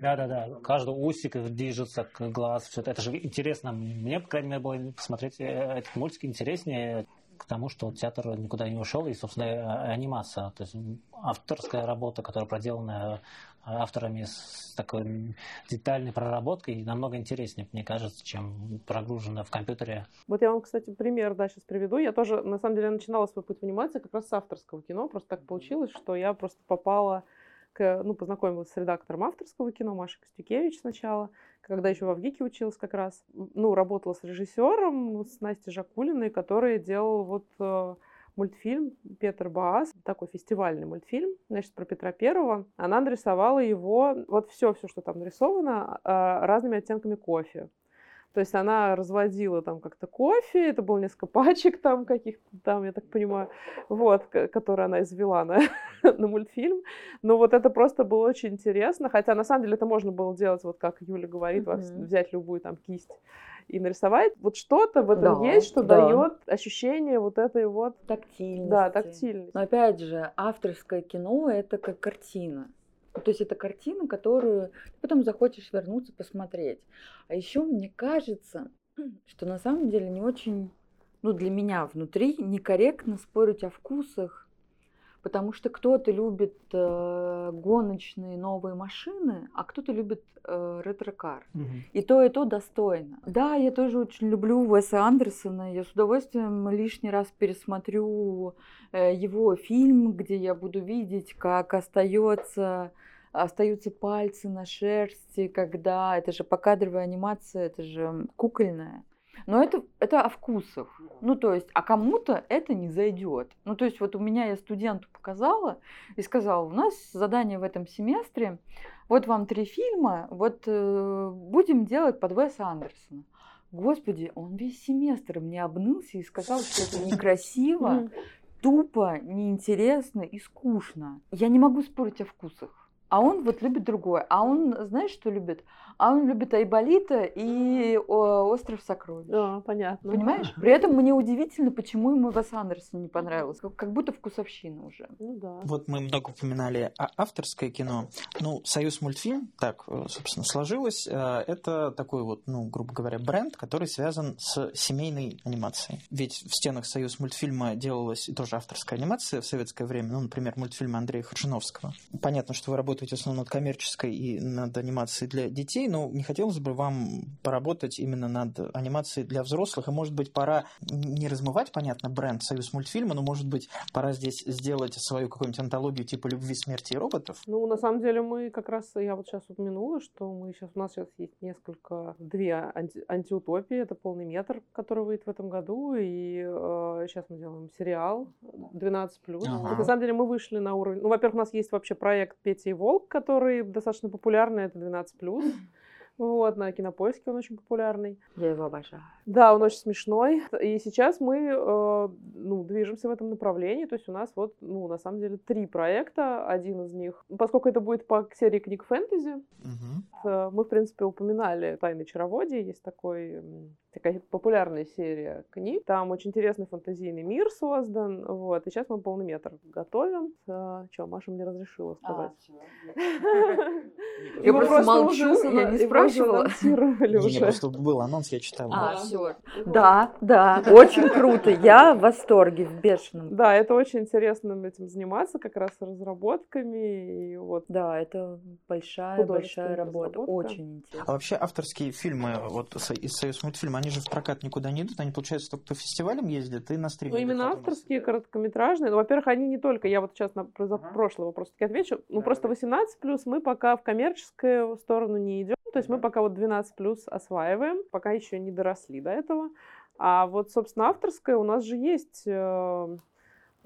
да, да, да, каждый усик движется, глаз, все это, это же интересно. Мне, по крайней мере, было посмотреть э, этот мультик интереснее, к тому, что театр никуда не ушел, и, собственно, анимация, то есть авторская работа, которая проделана авторами с такой детальной проработкой, намного интереснее, мне кажется, чем прогружена в компьютере. Вот я вам, кстати, пример да, сейчас приведу. Я тоже, на самом деле, начинала свой путь в анимации как раз с авторского кино. Просто так получилось, что я просто попала ну, познакомилась с редактором авторского кино Машей Костюкевич сначала, когда еще в ВГИКе училась как раз. Ну, работала с режиссером, с Настей Жакулиной, который делал вот э, мультфильм Петр Баас, такой фестивальный мультфильм, значит, про Петра Первого. Она нарисовала его, вот все, все, что там нарисовано, э, разными оттенками кофе. То есть она разводила там как-то кофе, это было несколько пачек там каких-то там, я так понимаю, вот, которые она извела на, на мультфильм. Но вот это просто было очень интересно, хотя на самом деле это можно было делать, вот как Юля говорит, mm-hmm. взять любую там кисть и нарисовать. Вот что-то в этом да, есть, что да. дает ощущение вот этой вот... Тактильности. Да, тактильности. Но опять же, авторское кино — это как картина. То есть это картина, которую ты потом захочешь вернуться, посмотреть. А еще мне кажется, что на самом деле не очень, ну для меня внутри некорректно спорить о вкусах потому что кто-то любит э, гоночные новые машины, а кто-то любит э, ретро-кар. Угу. И то, и то достойно. Да, я тоже очень люблю Уэса Андерсона. Я с удовольствием лишний раз пересмотрю э, его фильм, где я буду видеть, как остается остаются пальцы на шерсти, когда это же покадровая анимация, это же кукольная. Но это, это о вкусах. Ну, то есть, а кому-то это не зайдет. Ну, то есть, вот у меня я студенту показала и сказала, у нас задание в этом семестре, вот вам три фильма, вот э, будем делать под Веса Андерсона. Господи, он весь семестр мне обнылся и сказал, что это некрасиво, тупо, неинтересно и скучно. Я не могу спорить о вкусах. А он вот любит другое. А он, знаешь, что любит? А он любит Айболита и Остров сокровищ. Да, понятно. Понимаешь? При этом мне удивительно, почему ему Вес Андерсон не понравилось. Как, как будто вкусовщина уже. Ну да. Вот мы много упоминали о авторское кино. Ну, Союз мультфильм, так, э, собственно, сложилось. Э, это такой вот, ну, грубо говоря, бренд, который связан с семейной анимацией. Ведь в стенах Союз мультфильма делалась тоже авторская анимация в советское время. Ну, например, мультфильм Андрея Харчиновского. Понятно, что вы работаете в основном над коммерческой и над анимацией для детей, но не хотелось бы вам поработать именно над анимацией для взрослых. И, может быть, пора не размывать, понятно, бренд Союз мультфильма, но, может быть, пора здесь сделать свою какую-нибудь антологию типа «Любви, смерти и роботов». Ну, на самом деле, мы как раз, я вот сейчас упомянула, что мы сейчас, у нас сейчас есть несколько, две анти, антиутопии. Это «Полный метр», который выйдет в этом году, и э, сейчас мы делаем сериал 12+. Ага. на самом деле мы вышли на уровень... Ну, во-первых, у нас есть вообще проект «Петя и Волк», который достаточно популярный, это 12+. Вот, на кинопоиске он очень популярный. Я его обожаю. Да, он очень смешной. И сейчас мы э, ну, движемся в этом направлении. То есть у нас вот, ну, на самом деле, три проекта. Один из них, поскольку это будет по серии книг фэнтези, угу. э, мы, в принципе, упоминали «Тайны чароводия». Есть такой такая популярная серия книг. Там очень интересный фантазийный мир создан. Вот. И сейчас мы полный метр готовим. А, что, Маша мне разрешила а, сказать. Я просто молчу, я не спрашивала. Не, просто был анонс, я читал. А, все. Да, да, очень круто. Я в восторге, в бешеном. Да, это очень интересно этим заниматься, как раз разработками. И вот. Да, это большая, большая работа. Очень интересно. А вообще авторские фильмы вот из Союз мультфильма, они же в прокат никуда не идут, они, получается, только по фестивалям ездят и на стриме. Ну, именно авторские, короткометражные. Ну, во-первых, они не только, я вот сейчас на прошлый вопрос таки отвечу, ну, просто 18 плюс мы пока в коммерческую сторону не идем, то есть мы пока вот 12 плюс осваиваем, пока еще не доросли до этого. А вот, собственно, авторская у нас же есть э,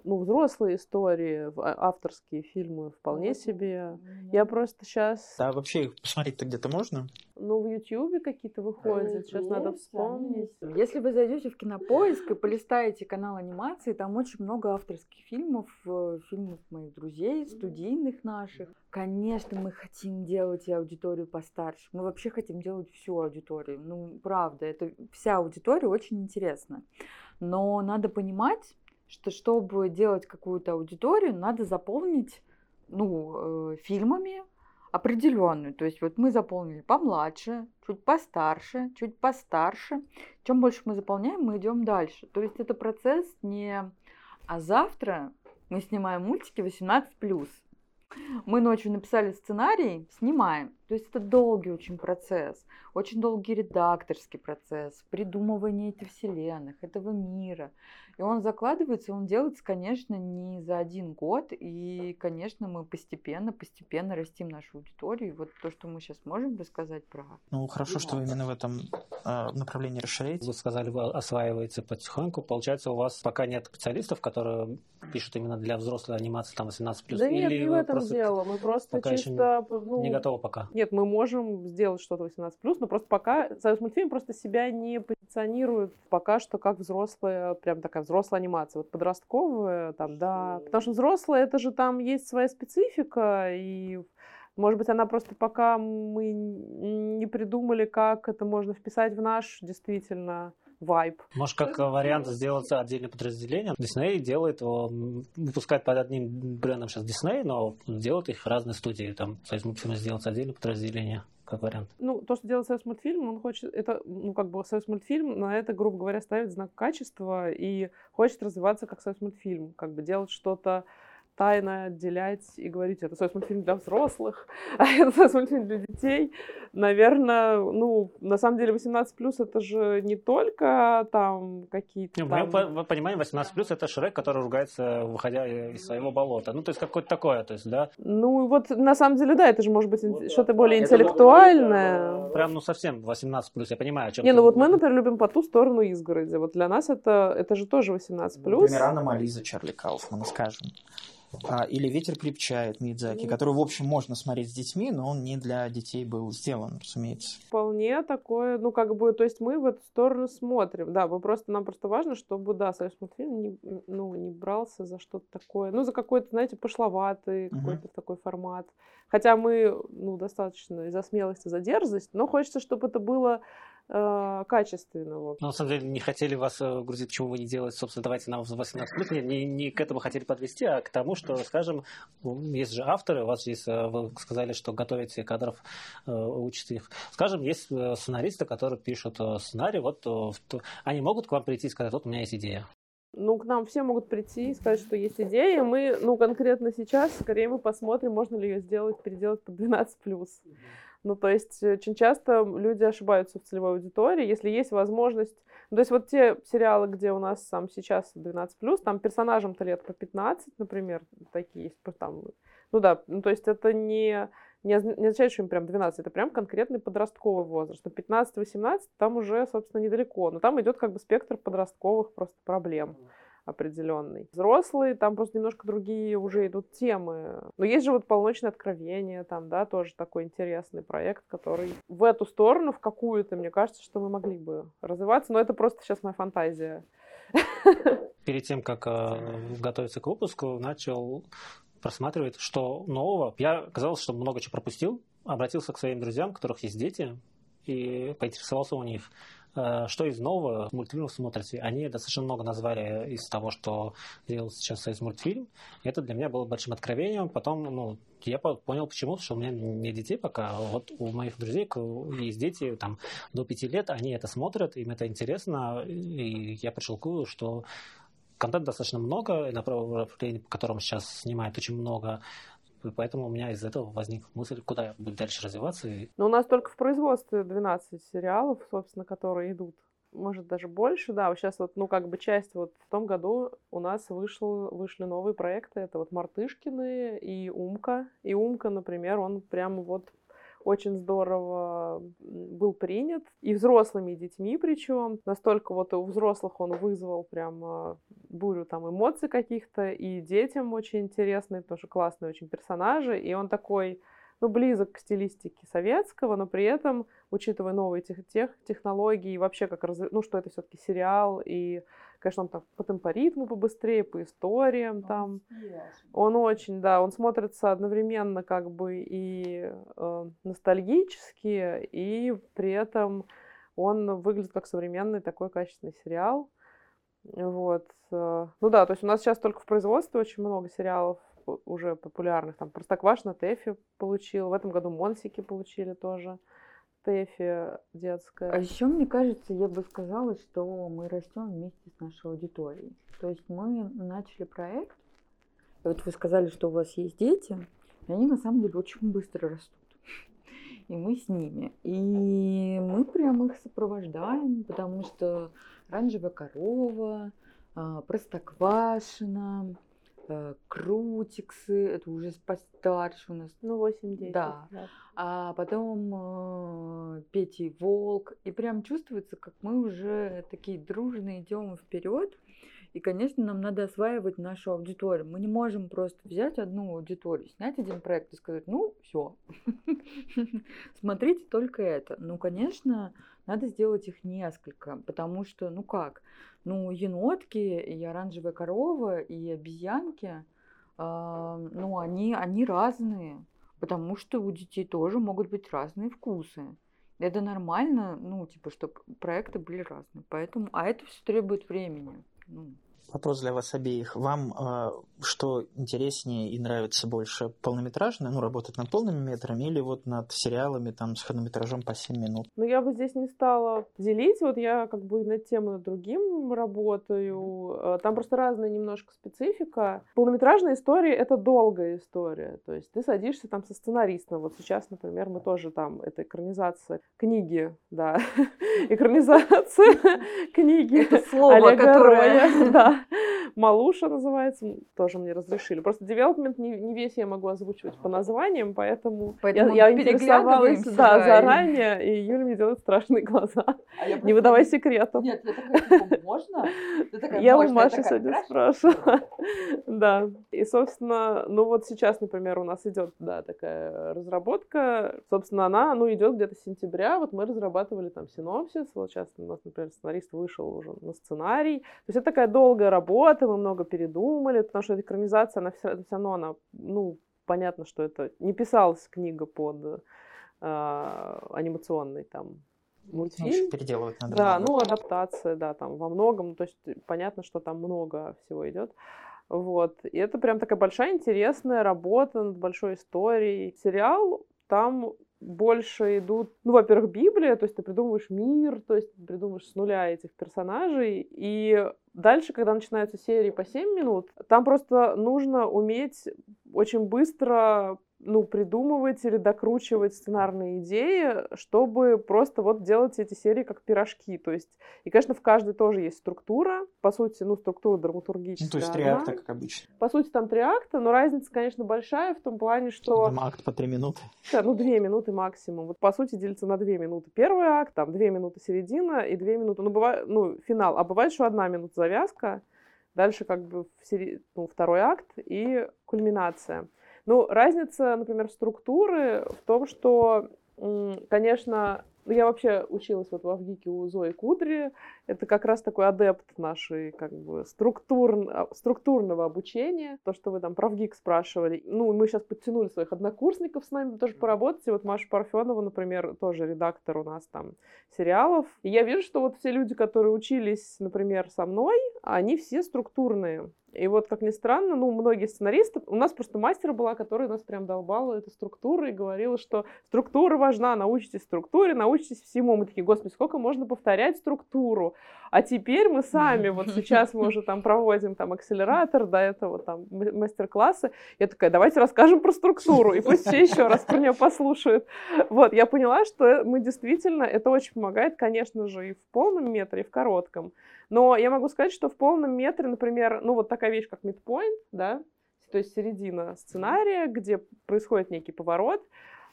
ну, взрослые истории, а, авторские фильмы вполне себе. Я просто сейчас... А вообще их посмотреть-то где-то можно? Ну, в Ютьюбе какие-то выходят, сейчас надо вспомнить. Если вы зайдете в Кинопоиск и полистаете канал анимации, там очень много авторских фильмов, э, фильмов моих друзей, студийных наших. Конечно, мы хотим делать и аудиторию постарше. Мы вообще хотим делать всю аудиторию. Ну, правда, это вся аудитория очень интересна. Но надо понимать, что чтобы делать какую-то аудиторию, надо заполнить ну, э, фильмами определенную. То есть вот мы заполнили помладше, чуть постарше, чуть постарше. Чем больше мы заполняем, мы идем дальше. То есть это процесс не «а завтра мы снимаем мультики 18+,» Мы ночью написали сценарий, снимаем. То есть это долгий очень процесс, очень долгий редакторский процесс, придумывание этих вселенных, этого мира. И он закладывается, он делается, конечно, не за один год. И, конечно, мы постепенно, постепенно растим нашу аудиторию. И вот то, что мы сейчас можем рассказать про... Ну, хорошо, что вы именно в этом э, направлении расширяете. Вы сказали, вы осваиваете потихоньку. Получается, у вас пока нет специалистов, которые пишут именно для взрослой анимации там 18+. Да нет, Или не в этом дело. Мы просто пока чисто... Еще не, ну, не готовы пока. Нет, мы можем сделать что-то 18+, но просто пока Союз мультфильм просто себя не позиционирует пока что как взрослая, прям такая взрослая анимация. Вот подростковая, там, да. Потому что взрослая, это же там есть своя специфика, и может быть, она просто пока мы не придумали, как это можно вписать в наш действительно вайб. Может, как вариант сделать отдельное подразделение. Дисней делает, выпускает под одним брендом сейчас Дисней, но делают их разные студии. Там Союз мультфильма сделать отдельное подразделение как вариант. Ну, то, что делает Союз мультфильм, он хочет, это, ну, как бы Союз мультфильм на это, грубо говоря, ставит знак качества и хочет развиваться как Союз мультфильм, как бы делать что-то тайно отделять и говорить, это союз мультфильм для взрослых, а это союз мультфильм для детей. Наверное, ну, на самом деле 18 плюс это же не только там какие-то. Там... Мы понимаем, 18 плюс это Шрек, который ругается, выходя из своего болота. Ну, то есть какое-то такое, то есть, да. Ну, вот на самом деле, да, это же может быть вот, что-то более интеллектуальное. Быть, прям, ну, совсем 18 плюс, я понимаю, о чем Не, ну вот мы, например, любим по ту сторону изгороди. Вот для нас это, это же тоже 18 плюс. Например, Мализа Чарли Кауфман, скажем. А, или «Ветер крепчает» Мидзаки, ну, который, в общем, можно смотреть с детьми, но он не для детей был сделан, разумеется. Вполне такое, ну, как бы, то есть мы в эту сторону смотрим. Да, мы просто, нам просто важно, чтобы, да, союз мультфильм не, ну, не брался за что-то такое, ну, за какой-то, знаете, пошловатый угу. какой-то такой формат. Хотя мы, ну, достаточно из-за смелости, за дерзость, но хочется, чтобы это было э, качественного. Но, на самом деле, не хотели вас э, грузить, почему вы не делаете, собственно, давайте нам 18 плюс. Не, не, не к этому хотели подвести, а к тому, что, скажем, есть же авторы, у вас есть, э, вы сказали, что готовите кадров, э, учите их. Скажем, есть сценаристы, которые пишут сценарий, вот они могут к вам прийти и сказать, вот у меня есть идея. Ну, к нам все могут прийти и сказать, что есть идея. Мы, ну, конкретно сейчас, скорее мы посмотрим, можно ли ее сделать, переделать под 12+. Ну, то есть э, очень часто люди ошибаются в целевой аудитории, если есть возможность... Ну, то есть вот те сериалы, где у нас там сейчас 12+, там персонажам-то лет по 15, например, такие есть, там, ну да, ну, то есть это не, не, означает, что им прям 12, это прям конкретный подростковый возраст. Но 15-18 там уже, собственно, недалеко, но там идет как бы спектр подростковых просто проблем определенный. Взрослые, там просто немножко другие уже идут темы. Но есть же вот «Полночное откровение», там, да, тоже такой интересный проект, который в эту сторону, в какую-то, мне кажется, что мы могли бы развиваться, но это просто сейчас моя фантазия. Перед тем, как э, готовиться к выпуску, начал просматривать, что нового. Я казалось, что много чего пропустил. Обратился к своим друзьям, у которых есть дети, и поинтересовался у них, что из нового мультфильмов смотрите? Они достаточно много назвали из того, что делал сейчас из мультфильм. Это для меня было большим откровением. Потом, ну, я понял почему, что у меня не детей пока. Вот у моих друзей есть дети там до пяти лет, они это смотрят, им это интересно, и я пришел к выводу, что контента достаточно много, направлений, по которым сейчас снимают очень много, и поэтому у меня из этого возник мысль, куда будет дальше развиваться. Ну, у нас только в производстве 12 сериалов, собственно, которые идут. Может, даже больше, да. Сейчас вот, ну, как бы часть вот в том году у нас вышел, вышли новые проекты. Это вот «Мартышкины» и «Умка». И «Умка», например, он прямо вот очень здорово был принят. И взрослыми, и детьми причем. Настолько вот у взрослых он вызвал прям а, бурю там эмоций каких-то. И детям очень интересные, потому что классные очень персонажи. И он такой ну, близок к стилистике советского, но при этом, учитывая новые тех, тех технологии, и вообще как раз, ну, что это все-таки сериал, и Конечно, он там по темпоритму побыстрее, по историям он там. Он очень, да, он смотрится одновременно как бы и э, ностальгически, и при этом он выглядит как современный такой качественный сериал. Вот. Э, ну да, то есть у нас сейчас только в производстве очень много сериалов уже популярных. Там Простоквашино Тэфи получил, в этом году Монсики получили тоже. Тэфи детская. А еще, мне кажется, я бы сказала, что мы растем вместе с нашей аудиторией. То есть мы начали проект, и вот вы сказали, что у вас есть дети, и они на самом деле очень быстро растут. И мы с ними. И мы прям их сопровождаем, потому что оранжевая корова, а, простоквашина, крутиксы, это уже постарше у нас. Ну, 8-10. Да. да а потом э, Петя и Волк. И прям чувствуется, как мы уже такие дружные идем вперед. И, конечно, нам надо осваивать нашу аудиторию. Мы не можем просто взять одну аудиторию, снять один проект и сказать, ну, все, смотрите только это. Ну, конечно, надо сделать их несколько, потому что, ну как, ну, енотки и оранжевая корова и обезьянки, э, ну, они, они разные потому что у детей тоже могут быть разные вкусы. Это нормально, ну, типа, чтобы проекты были разные. Поэтому, а это все требует времени. Ну, Вопрос для вас обеих. Вам э, что интереснее и нравится больше? Полнометражное, ну, работать над полными метрами или вот над сериалами там с хронометражом по 7 минут? Ну, я бы здесь не стала делить. Вот я как бы над тем и над другим работаю. Э, там просто разная немножко специфика. Полнометражная история — это долгая история. То есть ты садишься там со сценаристом. Вот сейчас, например, мы тоже там, это экранизация книги, да, экранизация книги Это слово, которое... Да да. Малуша называется, тоже мне разрешили. Просто development не, не весь я могу озвучивать по названиям, поэтому, Поэтому я, я интересовалась да, заранее, и Юля мне делает страшные глаза. А Не просто- выдавай секретов. Нет, я такая, типа, можно? Такая, Я у «Можно?» Маши такая, сегодня спрашивала. Да. И, собственно, ну вот сейчас, например, у нас идет, да, такая разработка. Собственно, она, ну, идет где-то с сентября. Вот мы разрабатывали там синопсис. Вот сейчас у нас, например, сценарист вышел уже на сценарий. То есть это такая долгая работа, мы много передумали, потому что эта экранизация, она все, равно, она, ну, понятно, что это не писалась книга под а, анимационный там Ну, мультфильм. ещё переделывать надо. Да, много. ну адаптация, да, там во многом, то есть понятно, что там много всего идет. Вот. И это прям такая большая интересная работа над большой историей. Сериал там больше идут, ну, во-первых, Библия, то есть ты придумываешь мир, то есть ты придумываешь с нуля этих персонажей, и дальше, когда начинаются серии по 7 минут, там просто нужно уметь очень быстро ну, придумывать или докручивать сценарные идеи, чтобы просто вот делать эти серии как пирожки. То есть, и, конечно, в каждой тоже есть структура. По сути, ну, структура Ну, драматургическая. то есть три акта, как обычно. По сути, там три акта, но разница, конечно, большая в том плане, что... Там акт по три минуты. Да, ну, две минуты максимум. Вот, по сути, делится на две минуты первый акт, там, две минуты середина и две минуты, ну, бывает, ну, финал. А бывает, что одна минута завязка, дальше как бы в сери- ну, второй акт и кульминация. Ну, разница, например, структуры в том, что, конечно, ну, я вообще училась вот в Авгике у Зои Кудри. Это как раз такой адепт нашей как бы структур... а, структурного обучения. То, что вы там про ВГИК спрашивали. Ну, мы сейчас подтянули своих однокурсников с нами тоже поработать. И вот Маша Парфенова, например, тоже редактор у нас там сериалов. И я вижу, что вот все люди, которые учились, например, со мной, они все структурные. И вот, как ни странно, ну, многие сценаристы... У нас просто мастер была, которая нас прям долбала эта структура и говорила, что структура важна, научитесь структуре, научитесь всему. Мы такие, господи, сколько можно повторять структуру? А теперь мы сами, вот сейчас мы уже там проводим там акселератор, до этого там мастер-классы. Я такая, давайте расскажем про структуру, и пусть все еще раз про нее послушают. Вот, я поняла, что мы действительно, это очень помогает, конечно же, и в полном метре, и в коротком. Но я могу сказать, что в полном метре, например, ну вот такая вещь, как midpoint, да, то есть середина сценария, где происходит некий поворот.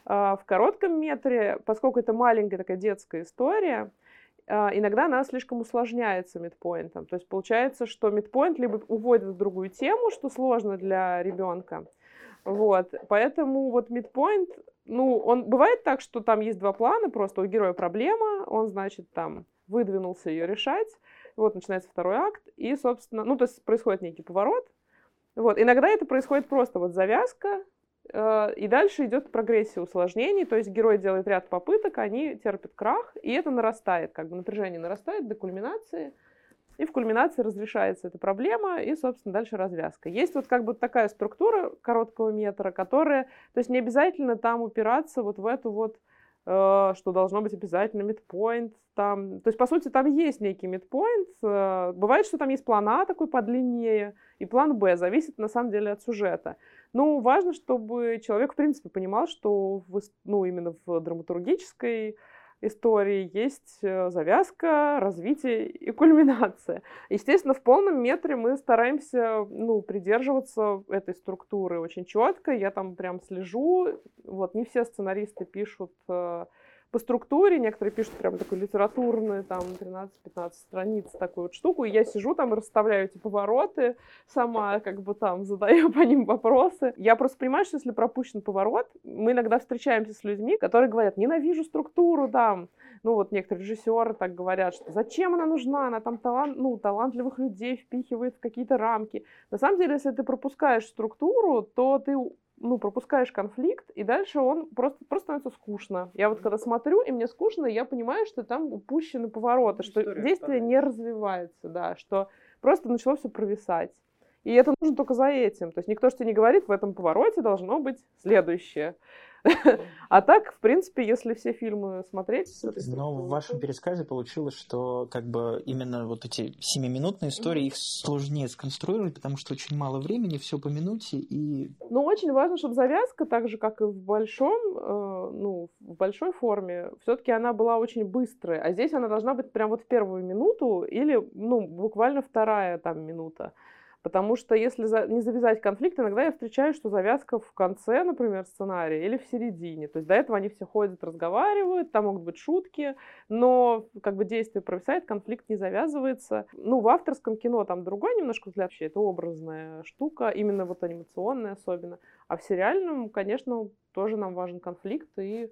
А, В коротком метре, поскольку это маленькая такая детская история, а, иногда она слишком усложняется мидпоинтом. То есть получается, что мидпоинт либо уводит в другую тему, что сложно для ребенка. Вот. Поэтому вот мидпоинт, ну, он бывает так, что там есть два плана, просто у героя проблема, он, значит, там выдвинулся ее решать, вот начинается второй акт, и, собственно, ну, то есть происходит некий поворот. Вот. Иногда это происходит просто вот завязка, э, и дальше идет прогрессия усложнений, то есть герой делает ряд попыток, они терпят крах, и это нарастает, как бы напряжение нарастает до кульминации, и в кульминации разрешается эта проблема, и, собственно, дальше развязка. Есть вот как бы такая структура короткого метра, которая, то есть не обязательно там упираться вот в эту вот что должно быть обязательно midpoint. Там. То есть, по сути, там есть некий midpoint. э, Бывает, что там есть план А такой подлиннее, и план Б. Зависит, на самом деле, от сюжета. Ну, важно, чтобы человек, в принципе, понимал, что в, ну, именно в драматургической истории есть э, завязка, развитие и кульминация. Естественно, в полном метре мы стараемся ну, придерживаться этой структуры очень четко. Я там прям слежу. Вот не все сценаристы пишут э, по структуре, некоторые пишут прям такой литературный, там 13-15 страниц, такую вот штуку, и я сижу там расставляю эти повороты сама, как бы там задаю по ним вопросы. Я просто понимаю, что если пропущен поворот, мы иногда встречаемся с людьми, которые говорят, ненавижу структуру, там, ну вот некоторые режиссеры так говорят, что зачем она нужна, она там талант, ну, талантливых людей впихивает в какие-то рамки. На самом деле, если ты пропускаешь структуру, то ты ну, пропускаешь конфликт, и дальше он просто, просто становится скучно. Я вот когда смотрю, и мне скучно, я понимаю, что там упущены повороты, что История действие не развивается, да, что просто начало все провисать. И это нужно только за этим. То есть никто же тебе не говорит, в этом повороте должно быть следующее. А так, в принципе, если все фильмы смотреть... Но в вашем пересказе получилось, что как бы именно вот эти семиминутные истории, их сложнее сконструировать, потому что очень мало времени, все по минуте и... Ну, очень важно, чтобы завязка, так же, как и в большом, э, ну, в большой форме, все-таки она была очень быстрой, а здесь она должна быть прям вот в первую минуту или, ну, буквально вторая там минута. Потому что если за, не завязать конфликт, иногда я встречаю, что завязка в конце, например, сценария или в середине. То есть до этого они все ходят, разговаривают, там могут быть шутки, но как бы действие провисает, конфликт не завязывается. Ну, в авторском кино там другой немножко взгляд вообще, это образная штука, именно вот анимационная особенно. А в сериальном, конечно, тоже нам важен конфликт и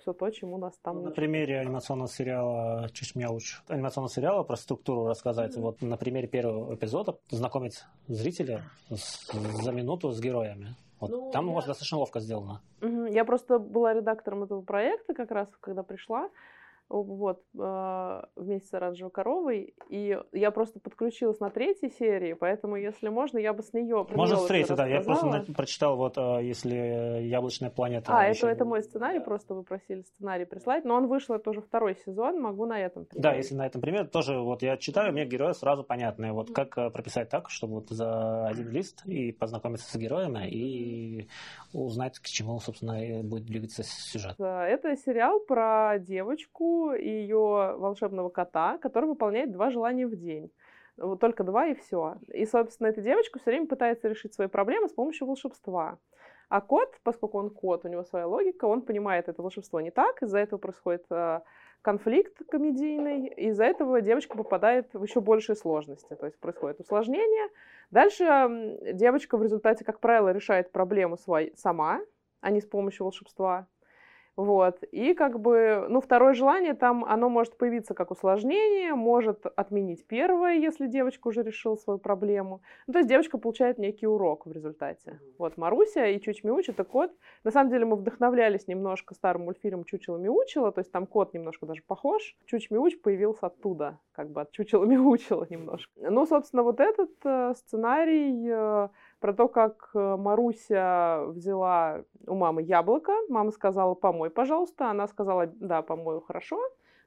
все то, чему нас там... На примере анимационного сериала «Чешмяуч», анимационного сериала про структуру рассказать. Mm-hmm. Вот на примере первого эпизода знакомить зрителя с, за минуту с героями. Вот ну, там я... у вас достаточно ловко сделано. Я просто была редактором этого проекта как раз, когда пришла вот, а, вместе с Оранжевой коровой, и я просто подключилась на третьей серии, поэтому, если можно, я бы с нее Можно с третьей, да, я просто прочитал, вот, а, если «Яблочная планета». А, это, это мой сценарий, просто вы просили сценарий прислать, но он вышел, это уже второй сезон, могу на этом примере. Да, если на этом примере, тоже вот я читаю, мне герои сразу понятны, вот как прописать так, чтобы вот за один лист и познакомиться с героями, и узнать, к чему, собственно, будет двигаться сюжет. Это сериал про девочку, и ее волшебного кота, который выполняет два желания в день. Вот только два и все. И, собственно, эта девочка все время пытается решить свои проблемы с помощью волшебства. А кот, поскольку он кот, у него своя логика, он понимает это волшебство не так, из-за этого происходит э, конфликт комедийный, из-за этого девочка попадает в еще большие сложности, то есть происходит усложнение. Дальше девочка в результате, как правило, решает проблему свой, сама, а не с помощью волшебства. Вот. И как бы, ну, второе желание там, оно может появиться как усложнение, может отменить первое, если девочка уже решила свою проблему. Ну, то есть девочка получает некий урок в результате. Вот Маруся и Чуч Мяуч это кот. На самом деле мы вдохновлялись немножко старым мультфильмом Чучело Мяучело, то есть там кот немножко даже похож. Чуч Мяуч появился оттуда, как бы от Чучело Мяучело немножко. Ну, собственно, вот этот э, сценарий э, про то, как э, Маруся взяла у мамы яблоко. Мама сказала, помой, пожалуйста. Она сказала, да, помою, хорошо,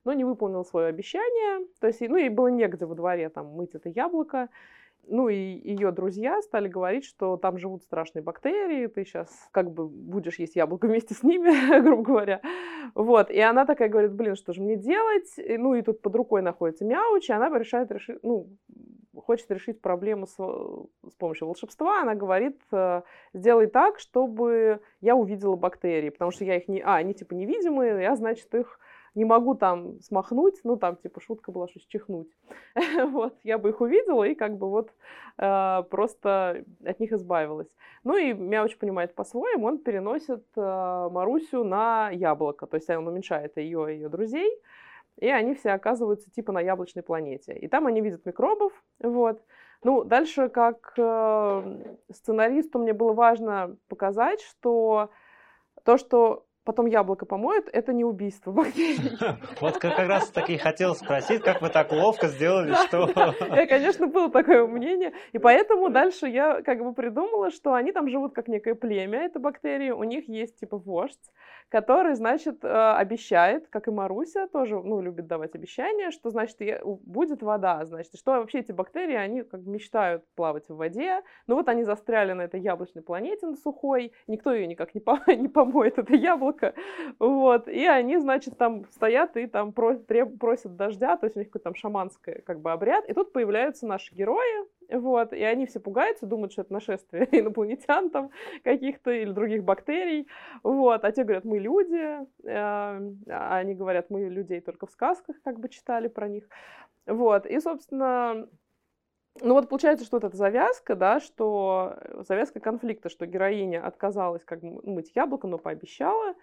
но не выполнила свое обещание. То есть, ну, ей было негде во дворе там мыть это яблоко. Ну, и ее друзья стали говорить, что там живут страшные бактерии, ты сейчас как бы будешь есть яблоко вместе с ними, грубо говоря. Вот, и она такая говорит, блин, что же мне делать? И, ну, и тут под рукой находится мяуч, и она решает решить, ну, хочет решить проблему с, с помощью волшебства, она говорит, э, сделай так, чтобы я увидела бактерии, потому что я их не... А, они типа невидимые, я, значит, их не могу там смахнуть, ну там типа шутка была, что чихнуть. вот, я бы их увидела и как бы вот э, просто от них избавилась. Ну и Мяуч понимает по-своему, он переносит э, Марусю на яблоко, то есть он уменьшает ее и ее друзей, и они все оказываются типа на яблочной планете. И там они видят микробов, вот. Ну, дальше, как э, сценаристу, мне было важно показать, что то, что потом яблоко помоет, это не убийство бактерий. Вот как раз таки хотел спросить, как вы так ловко сделали, что... Я, конечно, было такое мнение, и поэтому дальше я как бы придумала, что они там живут как некое племя, это бактерии, у них есть типа вождь, который, значит, э, обещает, как и Маруся, тоже, ну, любит давать обещания, что, значит, будет вода, значит, что вообще эти бактерии, они как мечтают плавать в воде, но вот они застряли на этой яблочной планете на сухой, никто ее никак не, по не помоет, это яблоко, вот, и они, значит, там стоят и там просят дождя, то есть у них какой-то там шаманский как бы обряд, и тут появляются наши герои, вот, и они все пугаются, думают, что это нашествие инопланетян там каких-то или других бактерий. Вот, а те говорят, мы люди. Э, а они говорят, мы людей только в сказках как бы читали про них. Вот, и, собственно, ну вот получается, что вот эта завязка, да, что завязка конфликта, что героиня отказалась как бы мыть яблоко, но пообещала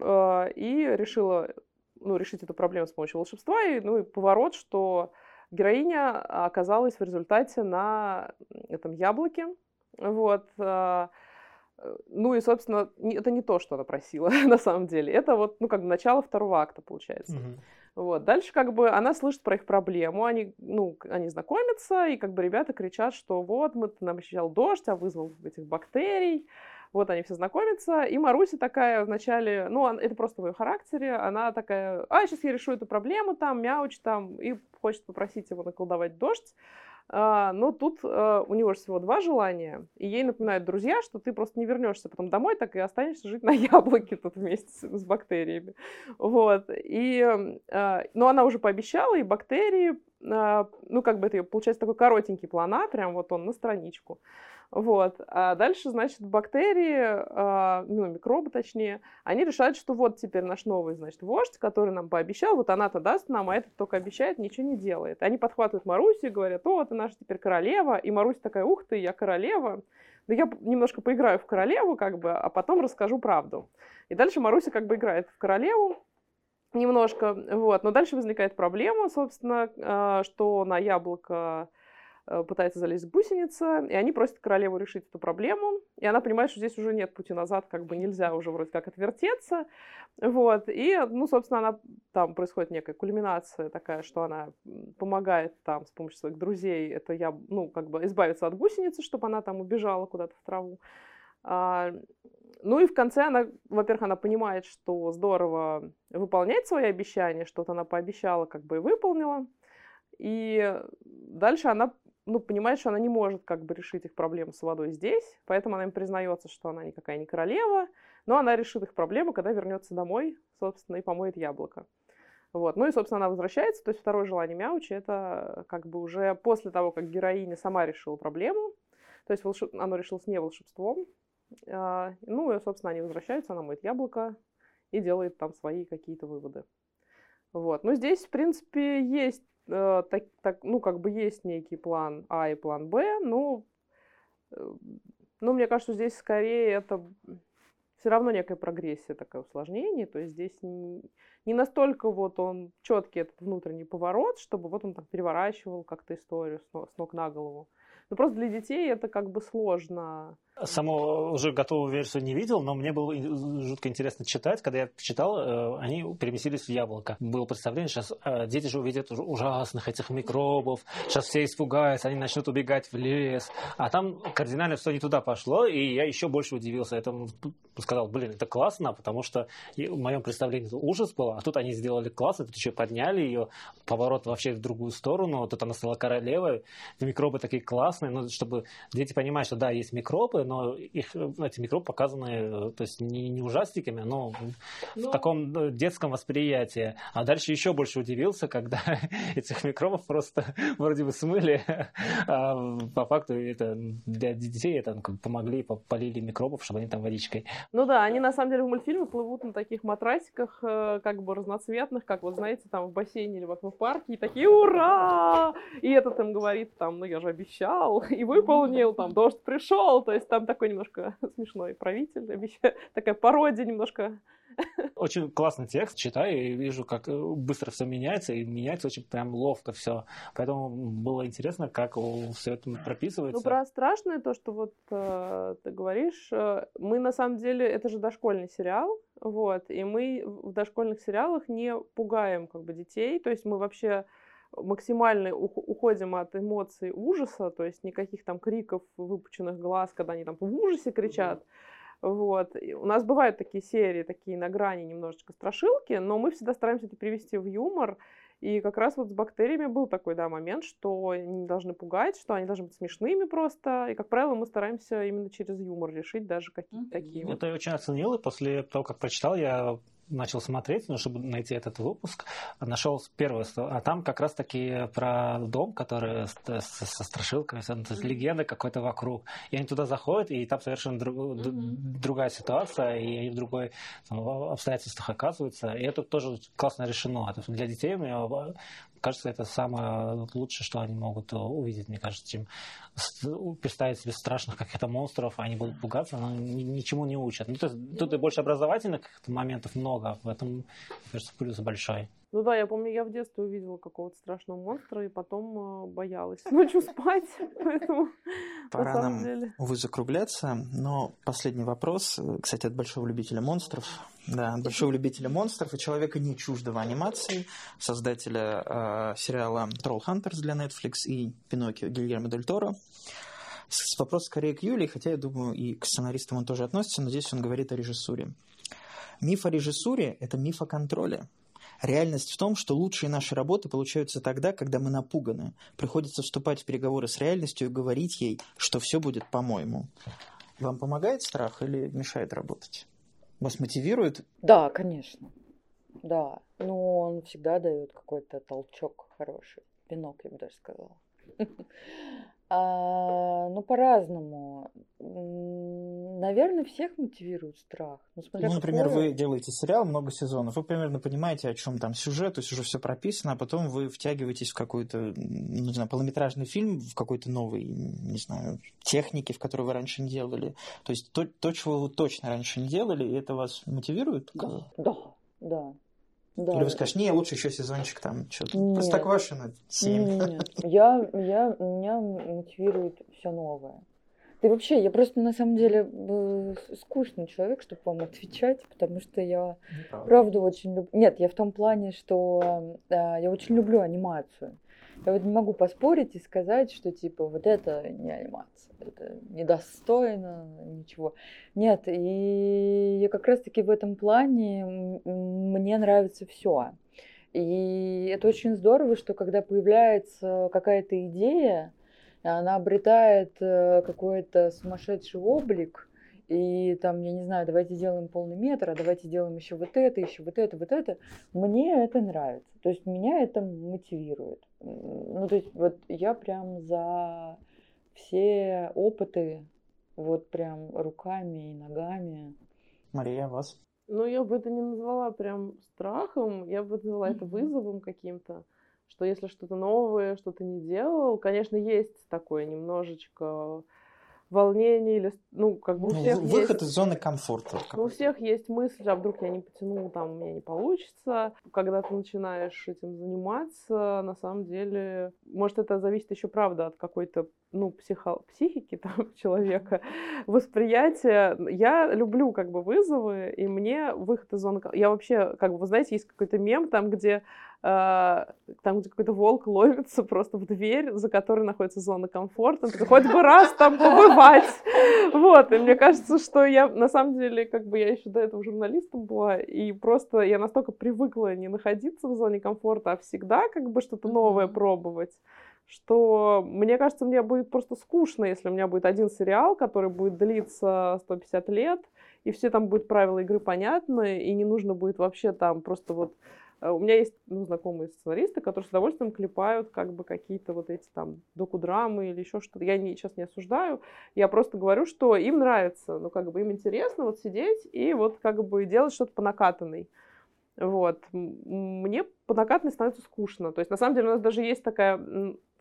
э, и решила ну, решить эту проблему с помощью волшебства. И, ну и поворот, что Героиня оказалась в результате на этом яблоке. Вот. А, ну и, собственно, это не то, что она просила на самом деле. Это вот, ну, как бы начало второго акта, получается. Угу. Вот. Dальше как бы она слышит про их проблему, они, ну, они знакомятся, и как бы ребята кричат, что вот, мы, нам обещал дождь, а вызвал этих бактерий. Вот они все знакомятся, и Маруся такая вначале, ну, это просто в ее характере, она такая, а, сейчас я решу эту проблему, там, мяуч, там, и хочет попросить его наколдовать дождь. А, но тут а, у него же всего два желания, и ей напоминают друзья, что ты просто не вернешься потом домой, так и останешься жить на яблоке тут вместе с, с бактериями. Вот. И, а, но она уже пообещала, и бактерии, ну, как бы это, получается, такой коротенький план А, прям вот он на страничку. Вот. А дальше, значит, бактерии, э, ну, микробы точнее, они решают, что вот теперь наш новый, значит, вождь, который нам пообещал, вот она-то даст нам, а этот только обещает, ничего не делает. Они подхватывают Марусю и говорят, о, ты наша теперь королева, и Маруся такая, ух ты, я королева. Да я немножко поиграю в королеву, как бы, а потом расскажу правду. И дальше Маруся как бы играет в королеву, немножко, вот. Но дальше возникает проблема, собственно, э, что на яблоко пытается залезть гусеница, и они просят королеву решить эту проблему, и она понимает, что здесь уже нет пути назад, как бы нельзя уже вроде как отвертеться, вот, и, ну, собственно, она, там происходит некая кульминация такая, что она помогает там с помощью своих друзей, это я, ну, как бы избавиться от гусеницы, чтобы она там убежала куда-то в траву, а, ну и в конце она, во-первых, она понимает, что здорово выполнять свои обещания, что-то она пообещала, как бы и выполнила. И дальше она ну, понимает, что она не может как бы решить их проблемы с водой здесь, поэтому она им признается, что она никакая не королева, но она решит их проблему, когда вернется домой, собственно, и помоет яблоко. Вот. Ну и, собственно, она возвращается. То есть второе желание Мяучи — это как бы уже после того, как героиня сама решила проблему. То есть волшеб... оно решилось не волшебством. А, ну и, собственно, они возвращаются, она моет яблоко и делает там свои какие-то выводы. Вот. Ну, здесь, в принципе, есть э, так, так, ну, как бы есть некий план А и план Б, но, э, ну, мне кажется, здесь скорее это все равно некая прогрессия, такое усложнение, то есть здесь не, не настолько вот он четкий этот внутренний поворот, чтобы вот он там переворачивал как-то историю с с ног на голову. Но просто для детей это как бы сложно Саму уже готовую версию не видел, но мне было жутко интересно читать. Когда я читал, э, они переместились в яблоко. Было представление, сейчас э, дети же увидят ужасных этих микробов, сейчас все испугаются, они начнут убегать в лес. А там кардинально все не туда пошло, и я еще больше удивился этому. Сказал, блин, это классно, потому что в моем представлении это ужас был, а тут они сделали классно, тут еще подняли ее, поворот вообще в другую сторону, тут она стала королевой, микробы такие классные, ну, чтобы дети понимали, что да, есть микробы, но их, эти микробы показаны, то есть не, не ужастиками, но, но в таком ну, детском восприятии. А дальше еще больше удивился, когда этих микробов просто вроде бы смыли, а по факту это для детей это ну, помогли, полили микробов, чтобы они там водичкой. Ну да, они на самом деле в мультфильме плывут на таких матрасиках, э, как бы разноцветных, как вот знаете, там в бассейне или в аквапарке, и такие «Ура!» И этот им говорит там, ну я же обещал, и выполнил, там дождь пришел, то есть там такой немножко смешной правитель, такая пародия немножко. Очень классный текст, читаю и вижу, как э, быстро все меняется, и меняется очень прям ловко все. Поэтому было интересно, как все это прописывается. Ну, про страшное то, что вот э, ты говоришь, э, мы на самом деле, это же дошкольный сериал, вот, и мы в дошкольных сериалах не пугаем как бы детей, то есть мы вообще максимально уходим от эмоций ужаса, то есть никаких там криков, выпученных глаз, когда они там в ужасе кричат. Вот. И у нас бывают такие серии, такие на грани немножечко страшилки, но мы всегда стараемся это привести в юмор. И как раз вот с бактериями был такой, да, момент, что они не должны пугать, что они должны быть смешными просто. И, как правило, мы стараемся именно через юмор решить даже какие-то такие. Это я очень оценил, и после того, как прочитал, я начал смотреть, ну, чтобы найти этот выпуск, нашел первый, а там как раз-таки про дом, который со страшилками, есть легенда какой-то вокруг. И они туда заходят, и там совершенно друг, mm-hmm. другая ситуация, и они в другой там, обстоятельствах оказываются. И это тоже классно решено. Это для детей мне кажется, это самое лучшее, что они могут увидеть, мне кажется, чем представить себе страшных каких-то монстров, они будут пугаться, но ничему не учат. Ну, то есть, тут и больше образовательных моментов много, в этом, мне кажется, плюс большой. Ну да, я помню, я в детстве увидела какого-то страшного монстра и потом э, боялась ночью спать, поэтому Пора на нам, деле... увы, закругляться, но последний вопрос, кстати, от большого любителя монстров, да, от большого любителя монстров и человека не чуждого анимации, создателя э, сериала Troll Hunters для Netflix и Пиноккио Гильермо Дель Торо. Вопрос скорее к Юлии, хотя я думаю, и к сценаристам он тоже относится, но здесь он говорит о режиссуре. Миф о режиссуре – это миф о контроле. Реальность в том, что лучшие наши работы получаются тогда, когда мы напуганы. Приходится вступать в переговоры с реальностью и говорить ей, что все будет по-моему. Вам помогает страх или мешает работать? Вас мотивирует? Да, конечно. Да. Ну, он всегда дает какой-то толчок хороший. Пинок, я бы даже сказала. А, ну, по-разному. Наверное, всех мотивирует страх. Ну, ну например, какое... вы делаете сериал, много сезонов, вы примерно понимаете, о чем там сюжет, то есть уже все прописано, а потом вы втягиваетесь в какой-то, ну, не знаю, полнометражный фильм, в какой-то новый, не знаю, техники, в которой вы раньше не делали. То есть то, то чего вы точно раньше не делали, и это вас мотивирует? Да, да, да. Да. Или вы скажете, не, лучше еще сезончик там что-то. Простоквашино 7. Нет, я, я, меня мотивирует все новое. Да и вообще, я просто на самом деле скучный человек, чтобы вам отвечать, потому что я Неправда. правда очень люблю. Нет, я в том плане, что э, я очень люблю анимацию. Я вот не могу поспорить и сказать, что типа вот это не анимация, это недостойно, ничего. Нет, и я как раз-таки в этом плане мне нравится все. И это очень здорово, что когда появляется какая-то идея, она обретает э, какой-то сумасшедший облик, и там, я не знаю, давайте сделаем полный метр, а давайте сделаем еще вот это, еще вот это, вот это. Мне это нравится. То есть меня это мотивирует. Ну, то есть вот я прям за все опыты, вот прям руками и ногами. Мария, вас? Ну, я бы это не назвала прям страхом, я бы назвала это вызовом каким-то, что если что-то новое, что то не делал, конечно, есть такое немножечко волнение или, ну, как бы у ну, всех Выход есть... из зоны комфорта. У всех есть мысль, а вдруг я не потяну, там, у меня не получится. Когда ты начинаешь этим заниматься, на самом деле, может, это зависит еще, правда, от какой-то, ну, психо... психики там человека, восприятия. Я люблю, как бы, вызовы, и мне выход из зоны... Я вообще, как бы, вы знаете, есть какой-то мем там, где а, там, где какой-то волк ловится просто в дверь, за которой находится зона комфорта, он такой, хоть бы раз там побывать. Вот, и мне кажется, что я, на самом деле, как бы я еще до этого журналистом была, и просто я настолько привыкла не находиться в зоне комфорта, а всегда как бы что-то новое пробовать, что мне кажется, мне будет просто скучно, если у меня будет один сериал, который будет длиться 150 лет, и все там будут правила игры понятны, и не нужно будет вообще там просто вот Э, у меня есть ну, знакомые сценаристы, которые с удовольствием клепают как бы какие-то вот эти там докудрамы или еще что-то. Я не, сейчас не осуждаю, я просто говорю, что им нравится, ну как бы им интересно вот сидеть и вот как бы делать что-то по накатанной. Вот. Мне по накатанной становится скучно. То есть на самом деле у нас даже есть такая,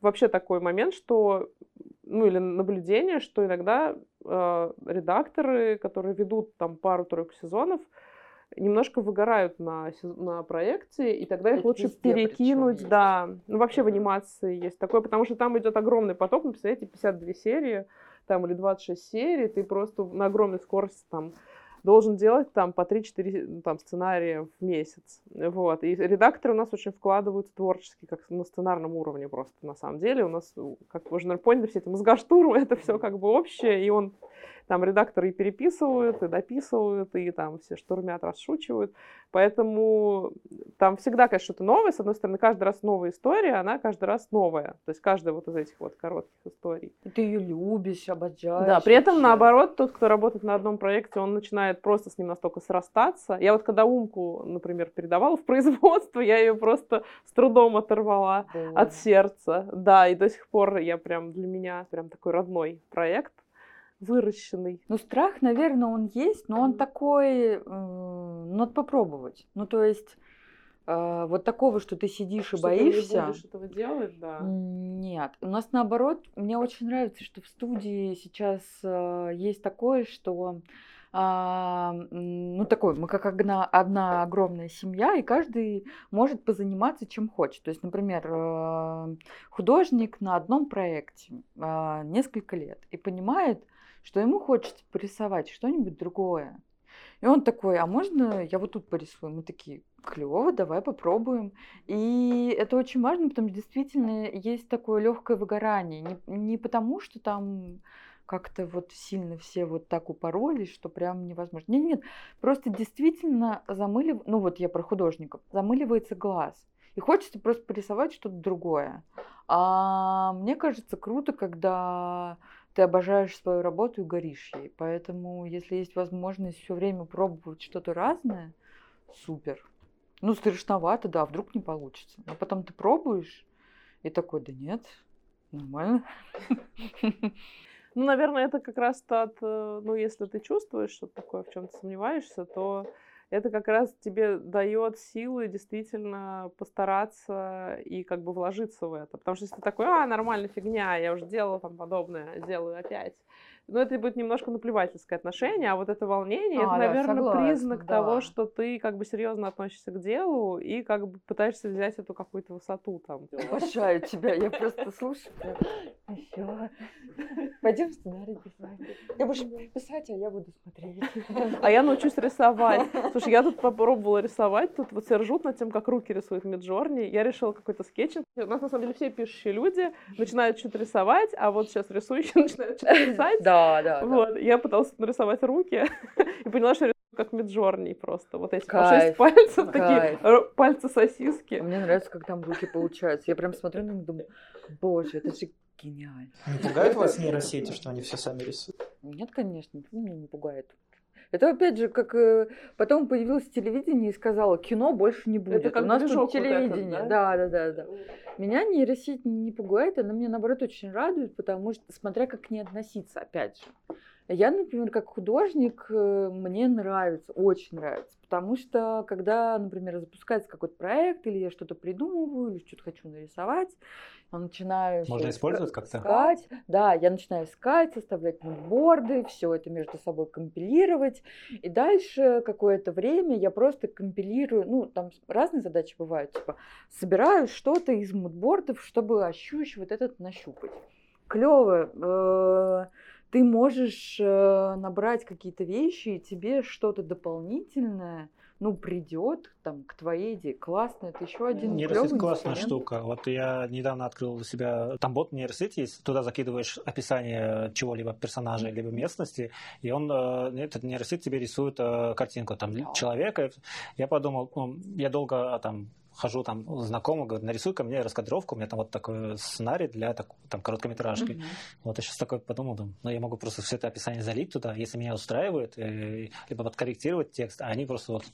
вообще такой момент, что, ну или наблюдение, что иногда э, редакторы, которые ведут там пару-тройку сезонов, немножко выгорают на, на проекте, и тогда их лучше перекинуть, да. Ну, вообще в анимации есть такое, потому что там идет огромный поток, ну, представляете, 52 серии, там, или 26 серий, ты просто на огромной скорости там должен делать там по 3-4 ну, там, сценария в месяц. Вот. И редакторы у нас очень вкладываются творчески, как на сценарном уровне просто на самом деле. У нас, как вы уже наверное, поняли, все эти мозгоштурмы, это все как бы общее, и он там редакторы и переписывают, и дописывают, и там все штурмят, расшучивают. Поэтому там всегда, конечно, что-то новое. С одной стороны, каждый раз новая история, она каждый раз новая. То есть каждая вот из этих вот коротких историй. И ты ее любишь, обожаешь. Да, при этом, наоборот, тот, кто работает на одном проекте, он начинает просто с ним настолько срастаться. Я вот когда Умку, например, передавала в производство, я ее просто с трудом оторвала да. от сердца. Да, и до сих пор я прям для меня прям такой родной проект выращенный. Ну, страх, наверное, он есть, но он такой, э, надо попробовать. Ну, то есть, э, вот такого, что ты сидишь что и боишься. Ты не будешь этого делать, да. Нет. У нас наоборот, мне очень нравится, что в студии сейчас э, есть такое, что а, ну такой, мы как одна, одна огромная семья, и каждый может позаниматься чем хочет. То есть, например, э, художник на одном проекте а, несколько лет и понимает, что ему хочется порисовать что-нибудь другое. И он такой, а можно я вот тут порисую? Мы такие, клево, давай попробуем. И это очень важно, потому что действительно есть такое легкое выгорание. Не, не потому, что там как-то вот сильно все вот так упоролись, что прям невозможно. Нет, нет, просто действительно замылив... ну вот я про художников, замыливается глаз. И хочется просто порисовать что-то другое. А мне кажется круто, когда ты обожаешь свою работу и горишь ей. Поэтому, если есть возможность все время пробовать что-то разное, супер. Ну, страшновато, да, вдруг не получится. Но потом ты пробуешь и такой, да нет, нормально. Ну, наверное, это как раз тот, э, ну, если ты чувствуешь что-то такое, в чем ты сомневаешься, то это как раз тебе дает силы действительно постараться и как бы вложиться в это. Потому что если ты такой, а, нормальная фигня, я уже делала там подобное, делаю опять, ну, это будет немножко наплевательское отношение, а вот это волнение, а, это, да, наверное, согласна, признак да. того, что ты как бы серьезно относишься к делу и как бы пытаешься взять эту какую-то высоту там. Обожаю тебя, я просто слушаю. Еще. Пойдем сценарий писать. Я буду писать, а я буду смотреть. А я научусь рисовать. Слушай, я тут попробовала рисовать, тут вот все ржут над тем, как руки рисуют Миджорни. Я решила какой-то скетч. У нас, на самом деле, все пишущие люди начинают что-то рисовать, а вот сейчас рисующие начинают что-то писать. Да, да, да. Вот, я пыталась нарисовать руки и поняла, что рисую как Миджорни просто. Вот эти по шесть пальцев, такие пальцы сосиски. Мне нравится, как там руки получаются. Я прям смотрю на них и думаю, боже, это же гениально. Не пугает вас нейросети, что они все сами рисуют? Нет, конечно, меня не пугает. Это опять же, как э, потом появилось телевидение и сказала, кино больше не будет. Это как У нас тут телевидение. Вот этот, да? да, да, да, да. Меня нейросеть не пугает, она меня наоборот очень радует, потому что смотря как к ней относиться, опять же. Я, например, как художник, э, мне нравится, очень нравится, потому что когда, например, запускается какой-то проект, или я что-то придумываю, или что-то хочу нарисовать, я начинаю... Можно использовать как-то? Искать, да, я начинаю искать, составлять мудборды, все это между собой компилировать, и дальше какое-то время я просто компилирую, ну, там разные задачи бывают, типа, собираю что-то из мудбордов, чтобы ощущать вот этот нащупать. Клево. Ты можешь э, набрать какие-то вещи, и тебе что-то дополнительное, ну, придет там к твоей идее. Классно, это еще один Нейросеть классная штука. Вот я недавно открыл для себя, там бот нейросеть есть, туда закидываешь описание чего-либо, персонажа, либо местности, и он, э, этот нейросеть тебе рисует э, картинку там человека. Я подумал, я долго а, там хожу там знакомый, говорит, нарисуй-ка мне раскадровку, у меня там вот такой сценарий для так, там короткометражки. Mm-hmm. Вот я сейчас такой подумал, думаю, ну я могу просто все это описание залить туда, если меня устраивает, э, либо подкорректировать текст, а они просто вот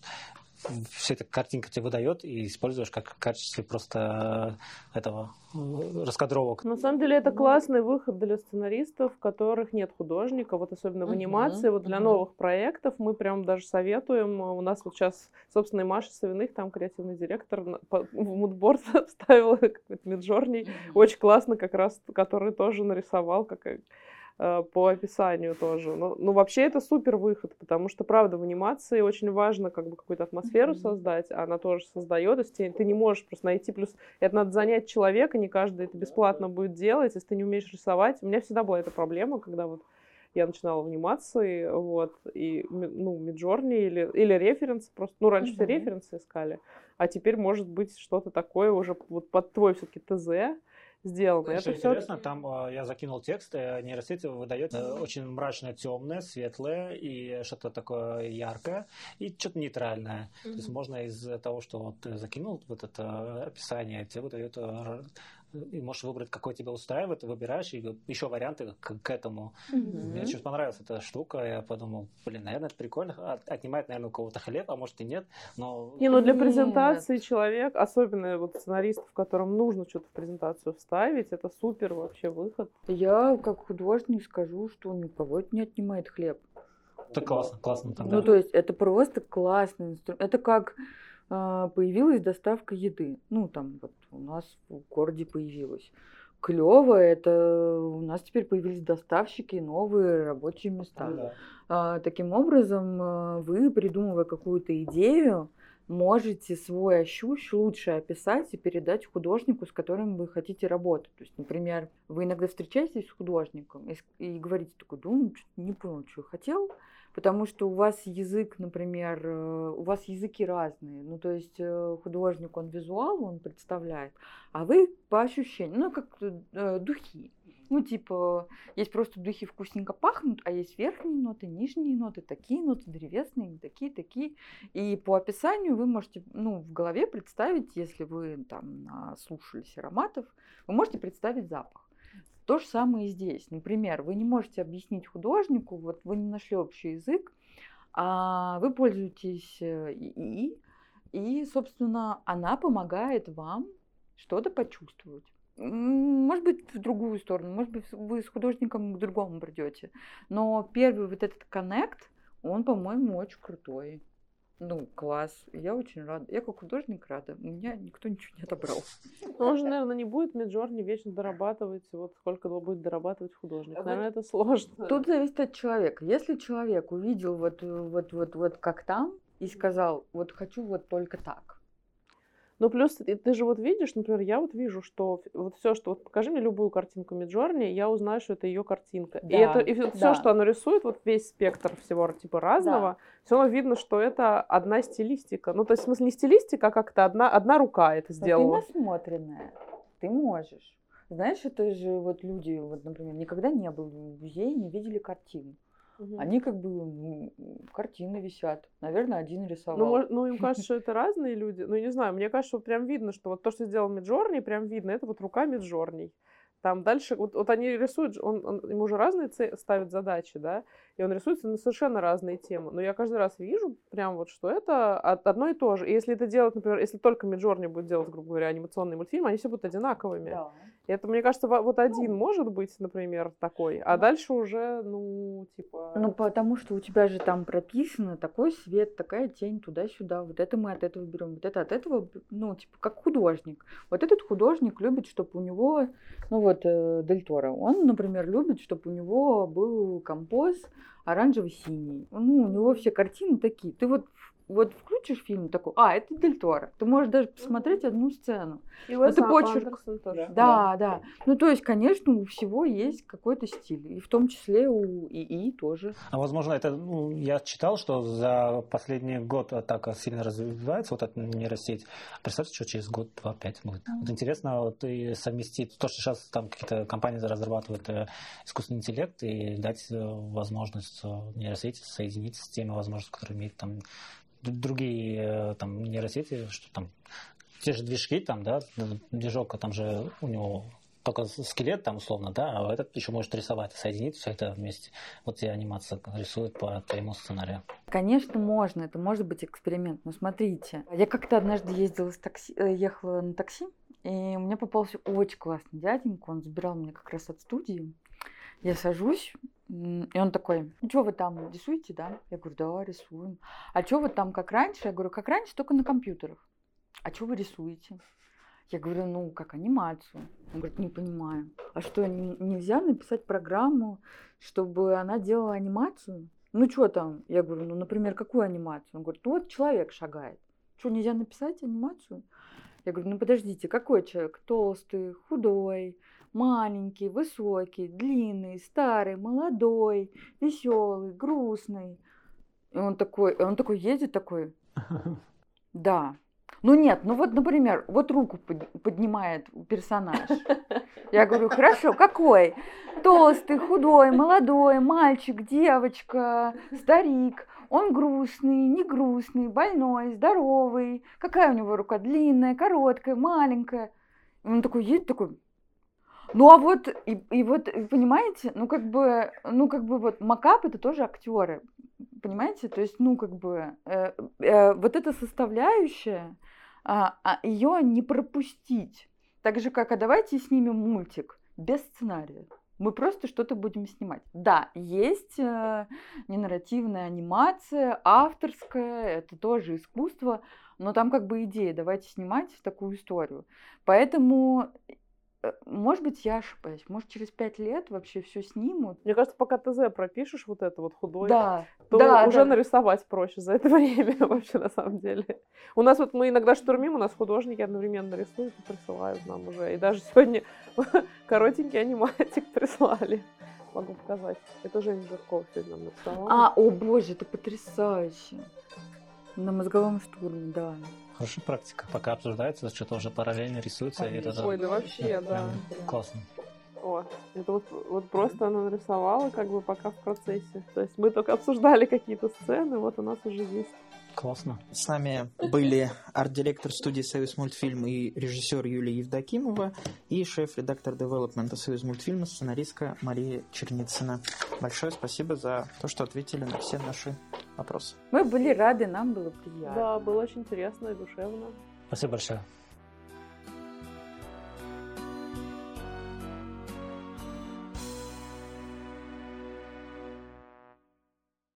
все эта картинка тебе выдает и используешь как в качестве просто этого э, раскадровок. На самом деле это классный выход для сценаристов, у которых нет художника, вот особенно в анимации, uh-huh, вот для uh-huh. новых проектов мы прям даже советуем. У нас вот сейчас, собственно, и Маша Савиных, там креативный директор, в мудборд вставила какой-то миджорний, очень классно как раз, который тоже нарисовал, как Э, по описанию тоже. Но, ну, вообще это супер выход, потому что, правда, в анимации очень важно как бы какую-то атмосферу mm-hmm. создать, а она тоже создает, то есть ты, ты не можешь просто найти, плюс это надо занять человека, не каждый это бесплатно будет делать, если ты не умеешь рисовать. У меня всегда была эта проблема, когда вот я начинала в анимации, вот, и, ну, Миджорни или, или референсы просто, ну, раньше mm-hmm. все референсы искали, а теперь может быть что-то такое уже вот под твой все-таки ТЗ, сделано. Это, это интересно, все... там э, я закинул текст, и нейросеть выдает э, очень мрачное, темное, светлое и что-то такое яркое и что-то нейтральное. Mm-hmm. То есть можно из того, что вот закинул вот это описание, тебе выдает э, и можешь выбрать, какой тебя устраивает, ты выбираешь, и еще варианты к, к этому. Mm-hmm. Мне очень понравилась эта штука, я подумал, блин, наверное, это прикольно, отнимает, наверное, у кого-то хлеб, а может и нет, но... Не, ну для презентации человек, особенно вот сценаристов, которым нужно что-то в презентацию вставить, это супер вообще выход. Я, как художник, скажу, что никого это не отнимает хлеб. Это классно, классно тогда. Ну, то есть, это просто классный инструмент. Это как а, появилась доставка еды. Ну, там вот у нас в городе появилась. Клево, это у нас теперь появились доставщики, новые рабочие места. Ну, да. а, таким образом, а, вы, придумывая какую-то идею, можете свой ощущ лучше описать и передать художнику, с которым вы хотите работать. То есть, например, вы иногда встречаетесь с художником и, и говорите такой, думаю, не понял, что я хотел, потому что у вас язык, например, э, у вас языки разные. Ну, то есть э, художник, он визуал, он представляет, а вы по ощущениям, ну, как э, духи. Ну, типа, есть просто духи вкусненько пахнут, а есть верхние ноты, нижние ноты, такие ноты, древесные, не такие, такие. И по описанию вы можете, ну, в голове представить, если вы там слушались ароматов, вы можете представить запах. То же самое и здесь. Например, вы не можете объяснить художнику, вот вы не нашли общий язык, а вы пользуетесь э, ИИ, и, собственно, она помогает вам что-то почувствовать. Может быть, в другую сторону, может быть, вы с художником к другому придете. Но первый вот этот коннект, он, по-моему, очень крутой. Ну, класс. Я очень рада. Я как художник рада. У меня никто ничего не отобрал. Ну, он же, наверное, не будет Миджорни вечно дорабатывать. Вот сколько будет дорабатывать художник. Наверное, это сложно. Тут зависит от человека. Если человек увидел вот, вот, вот, вот как там и сказал, вот хочу вот только так, ну, плюс ты, ты же вот видишь, например, я вот вижу, что вот все, что вот покажи мне любую картинку Миджорни, я узнаю, что это ее картинка. Да, и это и да. все, что она рисует, вот весь спектр всего типа разного, да. все равно видно, что это одна стилистика. Ну, то есть, в смысле, не стилистика, а как-то одна, одна рука это сделала. Но ты насмотренная. Ты можешь. Знаешь, это же вот люди, вот, например, никогда не были в музее, не видели картину. Угу. Они как бы ну, картины висят. Наверное, один рисовал. Ну, ну, им кажется, что это разные люди. Ну, не знаю, мне кажется, прям видно, что вот то, что сделал Миджорни, прям видно, это вот рука Миджорни. Там дальше, вот, вот они рисуют, он, он, ему уже разные ставят задачи, да, и он рисуется на совершенно разные темы. Но я каждый раз вижу прям вот, что это одно и то же. И если это делать, например, если только Миджорни будет делать, грубо говоря, анимационный мультфильм, они все будут одинаковыми. Да. И это, мне кажется, вот один ну, может быть, например, такой, а ну, дальше уже, ну, типа... Ну, потому что у тебя же там прописано такой свет, такая тень, туда-сюда, вот это мы от этого берем, вот это от этого, ну, типа, как художник. Вот этот художник любит, чтобы у него, ну, вот, э, Дель Торо, он, например, любит, чтобы у него был композ оранжево-синий. Ну, у него все картины такие. Ты вот вот включишь фильм такой, а, это Дель Торо. Ты можешь даже посмотреть одну сцену. И это почерк. Тоже. Да, да, да. Ну, то есть, конечно, у всего есть какой-то стиль. И в том числе у ИИ тоже. А возможно, это, ну, я читал, что за последний год так сильно развивается вот эта нейросеть. Представьте, что через год, два, пять будет. Mm-hmm. Вот интересно вот и совместить то, что сейчас там какие-то компании разрабатывают э, искусственный интеллект и дать э, возможность э, нейросети соединиться с теми возможностями, которые имеет там другие э, там нейросети, что там те же движки, там, да, движок, там же у него только скелет там условно, да, а этот еще может рисовать, соединить все это вместе. Вот тебе анимация рисует по твоему сценарию. Конечно, можно, это может быть эксперимент, но смотрите, я как-то однажды ездила с такси, э, ехала на такси, и у меня попался очень классный дяденька, он забирал меня как раз от студии. Я сажусь, и он такой, ну что вы там рисуете, да? Я говорю, да, рисуем. А что вы там как раньше? Я говорю, как раньше, только на компьютерах. А что вы рисуете? Я говорю, ну, как анимацию. Он говорит, не понимаю. А что, нельзя написать программу, чтобы она делала анимацию? Ну, что там? Я говорю, ну, например, какую анимацию? Он говорит, ну, вот человек шагает. Что, нельзя написать анимацию? Я говорю, ну, подождите, какой человек? Толстый, худой, маленький, высокий, длинный, старый, молодой, веселый, грустный. И он такой, он такой едет такой. Да. Ну нет, ну вот, например, вот руку поднимает персонаж. Я говорю, хорошо, какой? Толстый, худой, молодой, мальчик, девочка, старик. Он грустный, не грустный, больной, здоровый. Какая у него рука? Длинная, короткая, маленькая. Он такой едет, такой, ну а вот, и, и вот, понимаете, ну как бы, ну как бы вот макап это тоже актеры, понимаете? То есть, ну как бы, э, э, вот эта составляющая, а, а ее не пропустить. Так же, как, а давайте снимем мультик без сценария. Мы просто что-то будем снимать. Да, есть э, ненарративная анимация, авторская, это тоже искусство, но там как бы идея, давайте снимать такую историю. Поэтому Э, может быть, я ошибаюсь. Может, через пять лет вообще все снимут. Мне кажется, пока ТЗ пропишешь вот это вот худой, да, то да, уже да. нарисовать проще за это время вообще на самом деле. У нас вот мы иногда штурмим, у нас художники одновременно рисуют и присылают нам уже. И даже сегодня коротенький аниматик прислали. могу показать. Это Женя Жиркова сегодня нам написала. А, о боже, это потрясающе. На мозговом штурме, да. Хорошая практика. Пока обсуждается, что-то уже параллельно рисуется. и это, Ой, да вообще, да. Классно. О, это вот, вот просто она нарисовала, как бы пока в процессе. То есть мы только обсуждали какие-то сцены, вот у нас уже есть. Классно. С нами были арт-директор студии «Союз мультфильм» и режиссер Юлия Евдокимова и шеф-редактор девелопмента «Союз мультфильма» сценаристка Мария Черницына. Большое спасибо за то, что ответили на все наши вопросы. Мы были рады, нам было приятно. Да, было очень интересно и душевно. Спасибо большое.